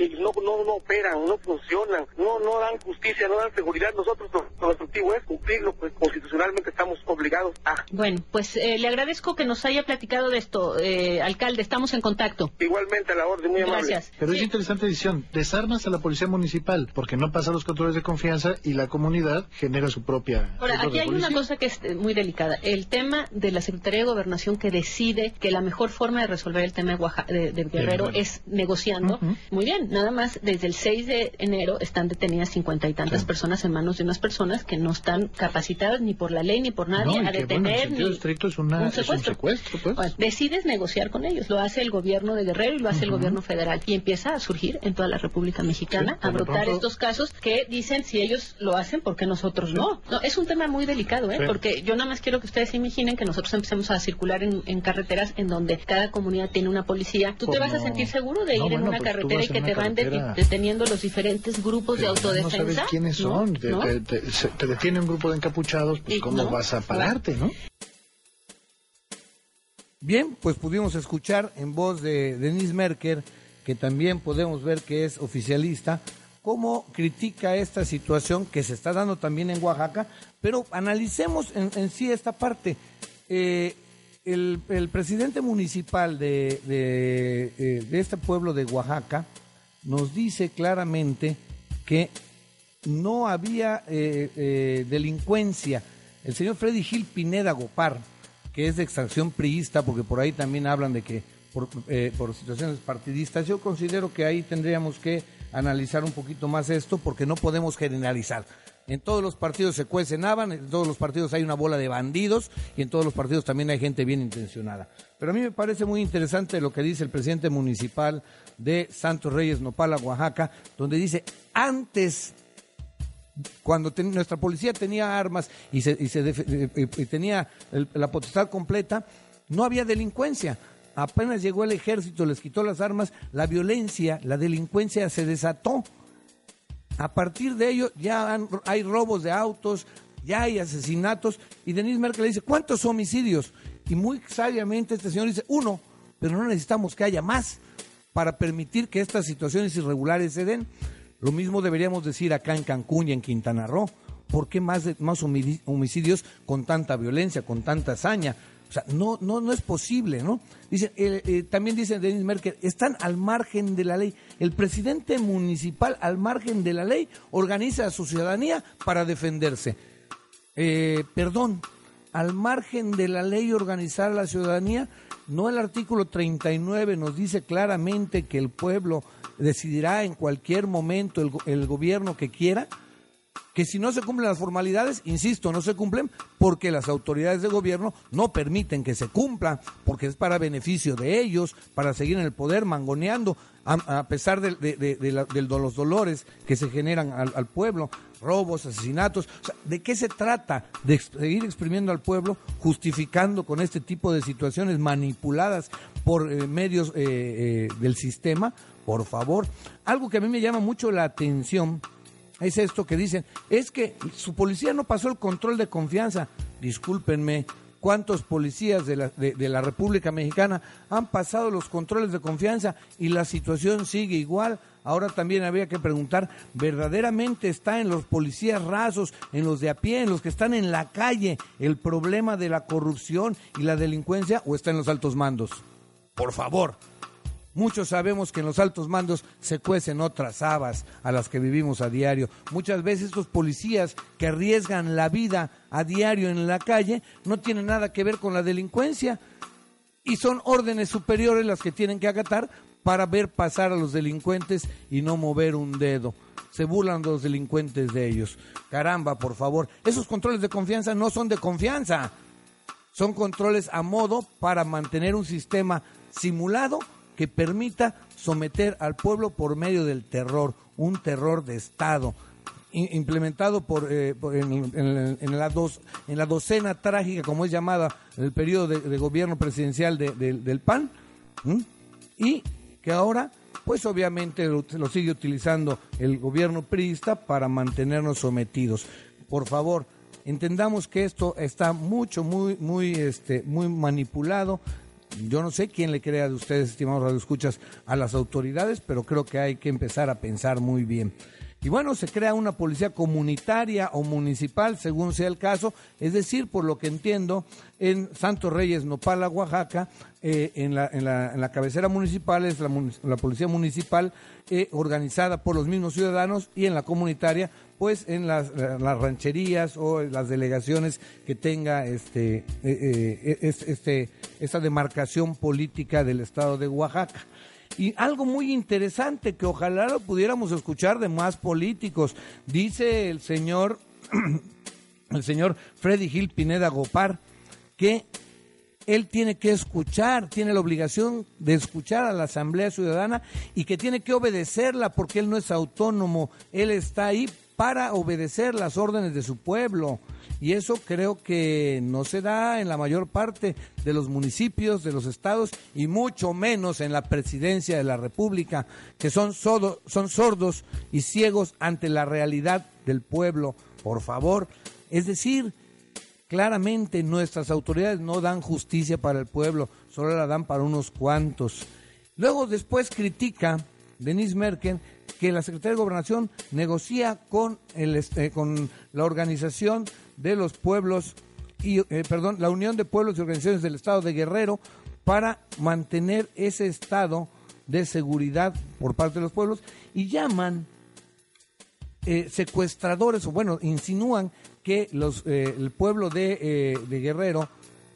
[SPEAKER 11] y no, no, no operan, no funcionan, no, no dan justicia, no dan seguridad. Nosotros nuestro objetivo es cumplirlo, pues constitucionalmente estamos obligados a.
[SPEAKER 10] Bueno, pues eh, le agradezco que nos haya platicado de esto, eh, alcalde. Estamos en contacto.
[SPEAKER 11] Igualmente a la orden, muy amable.
[SPEAKER 10] Gracias.
[SPEAKER 12] Pero es interesante decisión. Desarmas a la policía municipal porque no pasa los controles de confianza y la comunidad genera su propia.
[SPEAKER 10] Ahora, aquí hay una cosa que es muy delicada. El tema de la Secretaría de Gobernación que decide que la mejor forma de resolver el tema de, de, Guerrero es negociando. Muy bien, nada más desde el 6 de enero están detenidas cincuenta y tantas personas en manos de unas personas que no están capacitadas ni por la ley ni por nadie a detener.
[SPEAKER 12] Bueno, en estricto es, una, un secuestro. pues.
[SPEAKER 10] decides negociar con ellos. Lo hace el gobierno de Guerrero y lo hace el gobierno federal. Y empieza a surgir en toda la República Mexicana a brotar estos casos que dicen si ellos lo hacen, ¿por qué nosotros no? no? Es un tema muy delicado, ¿eh? porque yo nada más quiero que ustedes se imaginen que nosotros empecemos a circular en, carreteras en donde cada comunidad tiene una policía. ¿Tú te vas a sentir seguro de ir en una pues carretera y que te van deteniendo los diferentes grupos de autodefensa?
[SPEAKER 12] No sabes quiénes son. Te, detiene un grupo de encapuchados, pues ¿cómo vas a pararte, no?
[SPEAKER 3] Bien, pues pudimos escuchar en voz de Denise Merker, que también podemos ver que es oficialista, cómo critica esta situación que se está dando también en Oaxaca, pero analicemos en, sí esta parte. Eh, el, presidente municipal de, eh, de, este pueblo de Oaxaca nos dice claramente que no había eh, delincuencia. El señor Freddy Gil Pineda Gopar, que es de extracción priista, porque por ahí también hablan de que por, por situaciones partidistas, yo considero que ahí tendríamos que analizar un poquito más esto porque no podemos generalizar. En todos los partidos se cuecen en todos los partidos hay una bola de bandidos y en todos los partidos también hay gente bien intencionada. Pero a mí me parece muy interesante lo que dice el presidente municipal de Santos Reyes Nopala, Oaxaca, donde dice, antes cuando nuestra policía tenía armas y, se, tenía la potestad completa, no había delincuencia apenas llegó el ejército, les quitó las armas, la violencia, la delincuencia se desató. A partir de ello ya hay robos de autos, ya hay asesinatos. Y Denise Merkel dice, ¿cuántos homicidios? Y muy sabiamente este señor dice, uno, pero no necesitamos que haya más para permitir que estas situaciones irregulares se den. Lo mismo deberíamos decir acá en Cancún y en Quintana Roo. ¿Por qué más, de- más homicidios con tanta violencia, con tanta hazaña? O sea, no, no, no es posible, ¿no? Dice, eh, eh, también dice Denis Merkel, están al margen de la ley. El presidente municipal, al margen de la ley, organiza a su ciudadanía para defenderse. Eh, perdón, al margen de la ley organizar a la ciudadanía, no el artículo 39 nos dice claramente que el pueblo decidirá en cualquier momento el, el gobierno que quiera, que si no se cumplen las formalidades, insisto, no se cumplen porque las autoridades de gobierno no permiten que se cumplan, porque es para beneficio de ellos, para seguir en el poder mangoneando, a, pesar de, la- los dolores que se generan al, pueblo, robos, asesinatos. ¿De qué se trata? De seguir exprimiendo al pueblo, justificando con este tipo de situaciones manipuladas por eh, medios eh, eh, del sistema. Por favor, algo que a mí me llama mucho la atención es esto que dicen, es que su policía no pasó el control de confianza. Discúlpenme, ¿cuántos policías de la, de, de la República Mexicana han pasado los controles de confianza y la situación sigue igual? Ahora también habría que preguntar, ¿verdaderamente está en los policías rasos, en los de a pie, en los que están en la calle, el problema de la corrupción y la delincuencia o está en los altos mandos? Por favor, Muchos sabemos que en los altos mandos se cuecen otras habas a las que vivimos a diario. Muchas veces estos policías que arriesgan la vida a diario en la calle no tienen nada que ver con la delincuencia y son órdenes superiores las que tienen que acatar para ver pasar a los delincuentes y no mover un dedo. Se burlan los delincuentes de ellos. Caramba, por favor. Esos controles de confianza no son de confianza. Son controles a modo para mantener un sistema simulado que permita someter al pueblo por medio del terror, un terror de Estado implementado por, eh, en, la dos- en la docena trágica, como es llamada, el periodo de, gobierno presidencial de- de- del PAN, y que ahora, pues obviamente lo, lo sigue utilizando el gobierno priista para mantenernos sometidos. Por favor, entendamos que esto está mucho, muy, muy, este, muy manipulado. Yo no sé quién le crea de ustedes, estimados radioescuchas, a las autoridades, pero creo que hay que empezar a pensar muy bien. Y bueno, se crea una policía comunitaria o municipal, según sea el caso, es decir, por lo que entiendo, en Santos Reyes, Nopala, Oaxaca, eh, en, la, en, la, cabecera municipal es la, la policía municipal eh, organizada por los mismos ciudadanos y en la comunitaria, pues en las, las rancherías o en las delegaciones que tenga este, eh, eh, es- este, esta demarcación política del estado de Oaxaca. Y algo muy interesante que ojalá lo pudiéramos escuchar de más políticos. Dice el señor, (clears throat) el señor Freddy Gil Pineda Gopar, que él tiene que escuchar, tiene la obligación de escuchar a la Asamblea Ciudadana y que tiene que obedecerla porque él no es autónomo, él está ahí para obedecer las órdenes de su pueblo. Y eso creo que no se da en la mayor parte de los municipios, de los estados y mucho menos en la presidencia de la República, que son, son sordos y ciegos ante la realidad del pueblo. Por favor, es decir, Claramente nuestras autoridades no dan justicia para el pueblo, solo la dan para unos cuantos. Luego después critica Denise Merkel que la Secretaría de Gobernación negocia con, el, este, con la organización de los pueblos y eh, perdón, la Unión de Pueblos y Organizaciones del Estado de Guerrero para mantener ese estado de seguridad por parte de los pueblos y llaman eh, secuestradores, o bueno, insinúan que los, eh, el pueblo de, eh, de Guerrero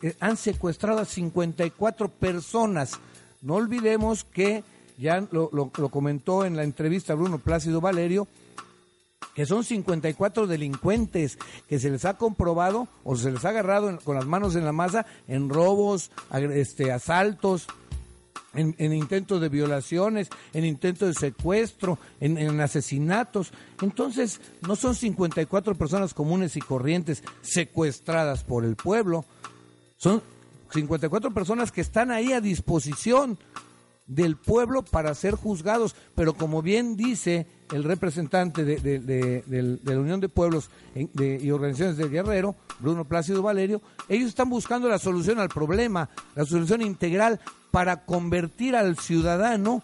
[SPEAKER 3] eh, han secuestrado a 54 personas. No olvidemos que ya lo, lo- comentó en la entrevista Bruno Plácido Valerio, que son 54 delincuentes que se les ha comprobado o se les ha agarrado con las manos en la masa en robos, este, asaltos, en, en intentos de violaciones, en intentos de secuestro, en, en asesinatos. Entonces, no son 54 personas comunes y corrientes secuestradas por el pueblo, son 54 personas que están ahí a disposición del pueblo para ser juzgados, pero como bien dice el representante de, la Unión de Pueblos y Organizaciones de Guerrero, Bruno Plácido Valerio, ellos están buscando la solución al problema, la solución integral para convertir al ciudadano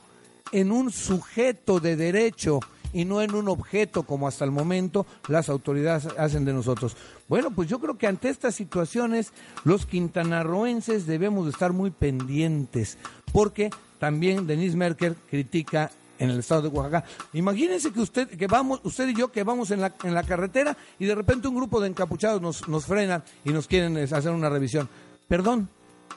[SPEAKER 3] en un sujeto de derecho y no en un objeto como hasta el momento las autoridades hacen de nosotros. Bueno, pues yo creo que ante estas situaciones los quintanarroenses debemos de estar muy pendientes porque también Denise Merker critica en el estado de Oaxaca. Imagínense que usted, que vamos, usted y yo que vamos en la, en la carretera y de repente un grupo de encapuchados nos, nos frenan y nos quieren eh, hacer una revisión. Perdón,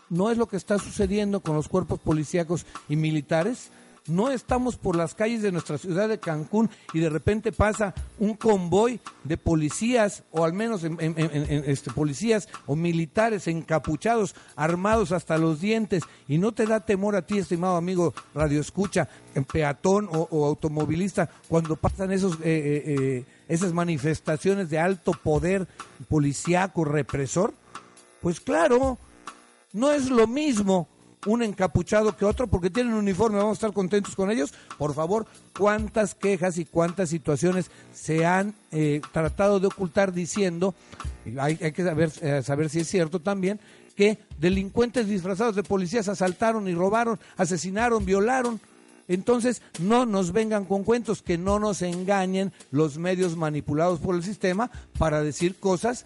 [SPEAKER 3] ¿no es lo que está sucediendo con los cuerpos policíacos y militares? No estamos por las calles de nuestra ciudad de Cancún y de repente pasa un convoy de policías o al menos en, este, policías o militares encapuchados, armados hasta los dientes y no te da temor a ti, estimado amigo Radio Escucha, en peatón o, o, automovilista, cuando pasan esos, eh, eh, eh, esas manifestaciones de alto poder policíaco represor. Pues claro, no es lo mismo un encapuchado que otro porque tienen uniforme, vamos a estar contentos con ellos. Por favor, cuántas quejas y cuántas situaciones se han eh, tratado de ocultar diciendo, hay, hay que saber, eh, saber si es cierto también, que delincuentes disfrazados de policías asaltaron y robaron, asesinaron, violaron. Entonces, no nos vengan con cuentos, que no nos engañen los medios manipulados por el sistema para decir cosas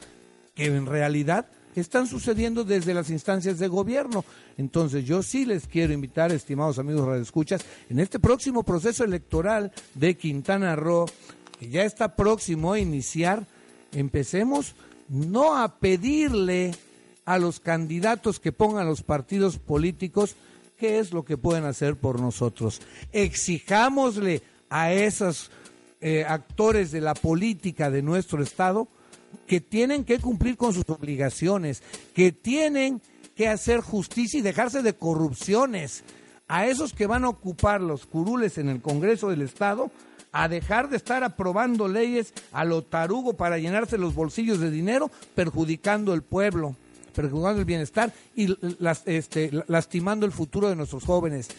[SPEAKER 3] que en realidad están sucediendo desde las instancias de gobierno. Entonces, yo sí les quiero invitar, estimados amigos radioescuchas, en este próximo proceso electoral de Quintana Roo, que ya está próximo a iniciar, empecemos no a pedirle a los candidatos que pongan los partidos políticos qué es lo que pueden hacer por nosotros. Exijámosle a esos eh, actores de la política de nuestro Estado que tienen que cumplir con sus obligaciones, que tienen que hacer justicia y dejarse de corrupciones. A esos que van a ocupar los curules en el Congreso del Estado, a dejar de estar aprobando leyes a lo tarugo para llenarse los bolsillos de dinero, perjudicando el pueblo, perjudicando el bienestar y este, lastimando el futuro de nuestros jóvenes.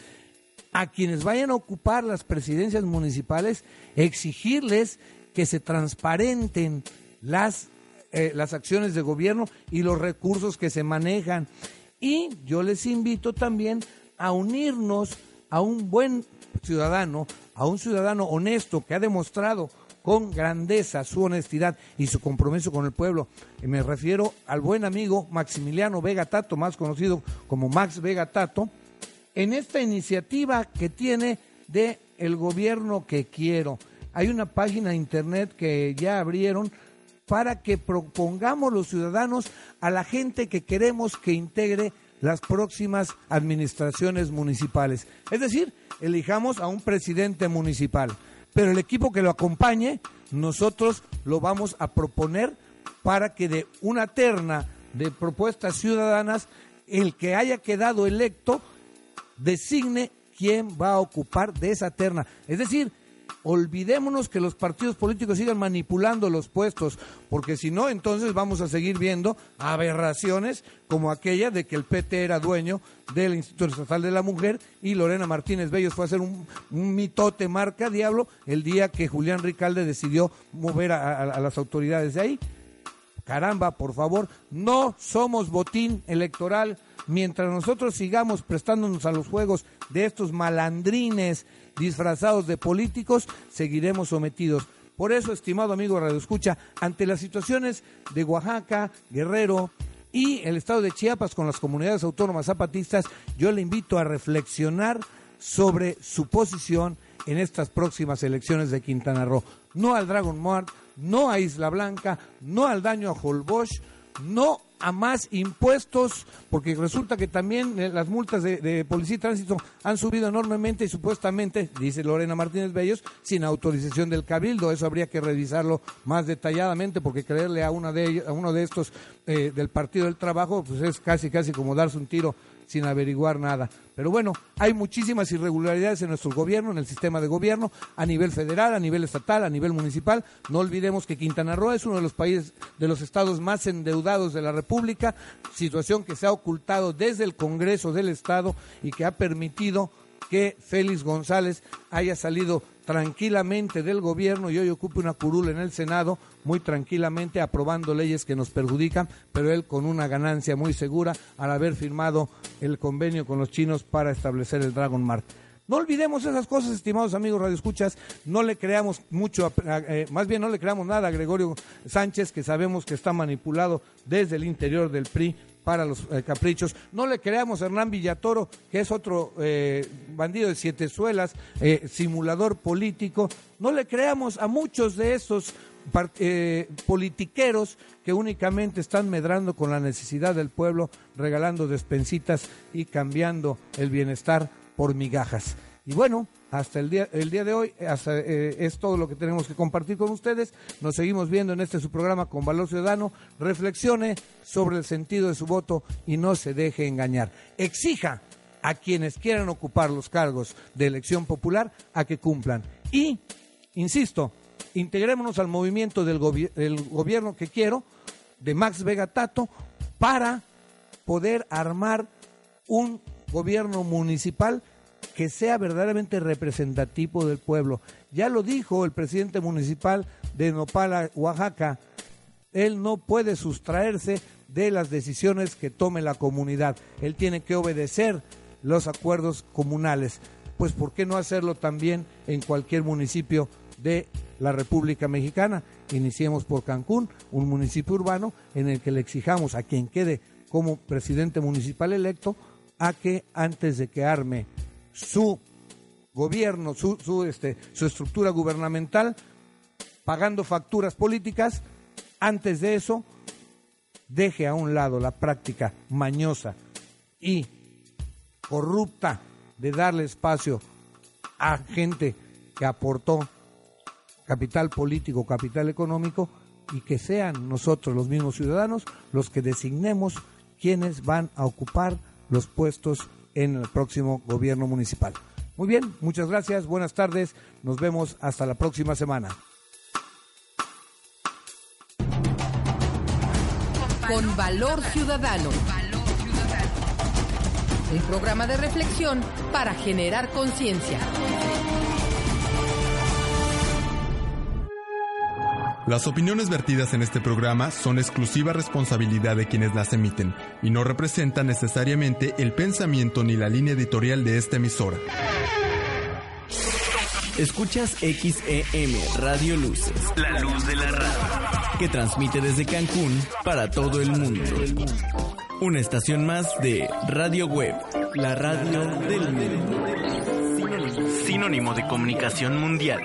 [SPEAKER 3] A quienes vayan a ocupar las presidencias municipales, exigirles que se transparenten las, eh, las acciones de gobierno y los recursos que se manejan. Y yo les invito también a unirnos a un buen ciudadano, a un ciudadano honesto que ha demostrado con grandeza su honestidad y su compromiso con el pueblo. Y me refiero al buen amigo Maximiliano Vega Tato, más conocido como Max Vega Tato, en esta iniciativa que tiene de el gobierno que quiero. Hay una página de internet que ya abrieron para que propongamos los ciudadanos a la gente que queremos que integre las próximas administraciones municipales. Es decir, elijamos a un presidente municipal, pero el equipo que lo acompañe, nosotros lo vamos a proponer para que de una terna de propuestas ciudadanas, el que haya quedado electo designe quién va a ocupar de esa terna. Es decir, olvidémonos que los partidos políticos sigan manipulando los puestos, porque si no, entonces vamos a seguir viendo aberraciones como aquella de que el PT era dueño del Instituto Estatal de la Mujer y Lorena Martínez Bellos fue a hacer un, mitote marca diablo el día que Julián Ricalde decidió mover a, a, a las autoridades de ahí. Caramba, por favor, no somos botín electoral. Mientras nosotros sigamos prestándonos a los juegos de estos malandrines disfrazados de políticos, seguiremos sometidos. Por eso, estimado amigo Radio Escucha, ante las situaciones de Oaxaca, Guerrero y el estado de Chiapas con las comunidades autónomas zapatistas, yo le invito a reflexionar sobre su posición en estas próximas elecciones de Quintana Roo. No al Dragon Mart, no a Isla Blanca, no al daño a Holbox, no a más impuestos, porque resulta que también eh, las multas de, policía y tránsito han subido enormemente y supuestamente, dice Lorena Martínez Bellos, sin autorización del cabildo. Eso habría que revisarlo más detalladamente, porque creerle a, una de a uno de estos eh, del Partido del Trabajo, pues es casi, casi como darse un tiro sin averiguar nada. Pero bueno, hay muchísimas irregularidades en nuestro gobierno, en el sistema de gobierno, a nivel federal, a nivel estatal, a nivel municipal. No olvidemos que Quintana Roo es uno de los países, de los estados más endeudados de la República, situación que se ha ocultado desde el Congreso del Estado y que ha permitido que Félix González haya salido tranquilamente del gobierno y hoy ocupe una curula en el Senado, muy tranquilamente aprobando leyes que nos perjudican, pero él con una ganancia muy segura al haber firmado el convenio con los chinos para establecer el Dragon Mart. No olvidemos esas cosas, estimados amigos radioescuchas, no le creamos mucho, eh, más bien no le creamos nada a Gregorio Sánchez, que sabemos que está manipulado desde el interior del PRI para los eh, caprichos. No le creamos a Hernán Villatoro, que es otro eh, bandido de siete suelas, simulador político. No le creamos a muchos de esos politiqueros que únicamente están medrando con la necesidad del pueblo, regalando despensitas y cambiando el bienestar por migajas. Y bueno, hasta el día, el día de hoy hasta, eh, es todo lo que tenemos que compartir con ustedes. Nos seguimos viendo en este su programa con Valor Ciudadano. Reflexione sobre el sentido de su voto y no se deje engañar. Exija a quienes quieran ocupar los cargos de elección popular a que cumplan. Y, insisto, integrémonos al movimiento del, gobierno que quiero, de Max Vega Tato, para poder armar un gobierno municipal que sea verdaderamente representativo del pueblo. Ya lo dijo el presidente municipal de Nopala, Oaxaca, él no puede sustraerse de las decisiones que tome la comunidad. Él tiene que obedecer los acuerdos comunales. Pues ¿por qué no hacerlo también en cualquier municipio de la República Mexicana? Iniciemos por Cancún, un municipio urbano en el que le exijamos a quien quede como presidente municipal electo a que antes de que arme su gobierno, su, su, este, su estructura gubernamental, pagando facturas políticas, antes de eso deje a un lado la práctica mañosa y corrupta de darle espacio a gente que aportó capital político, capital económico, y que sean nosotros los mismos ciudadanos los que designemos quienes van a ocupar los puestos en el próximo gobierno municipal. Muy bien, muchas gracias, buenas tardes, nos vemos hasta la próxima semana.
[SPEAKER 2] Con valor ciudadano. Un programa de reflexión para generar conciencia.
[SPEAKER 1] Las opiniones vertidas en este programa son exclusiva responsabilidad de quienes las emiten y no representan necesariamente el pensamiento ni la línea editorial de esta emisora.
[SPEAKER 13] Escuchas XEM Radio Luces, la luz de la radio, que transmite desde Cancún para todo el mundo. Una estación más de Radio Web, la radio del mundo. Sinónimo de comunicación mundial.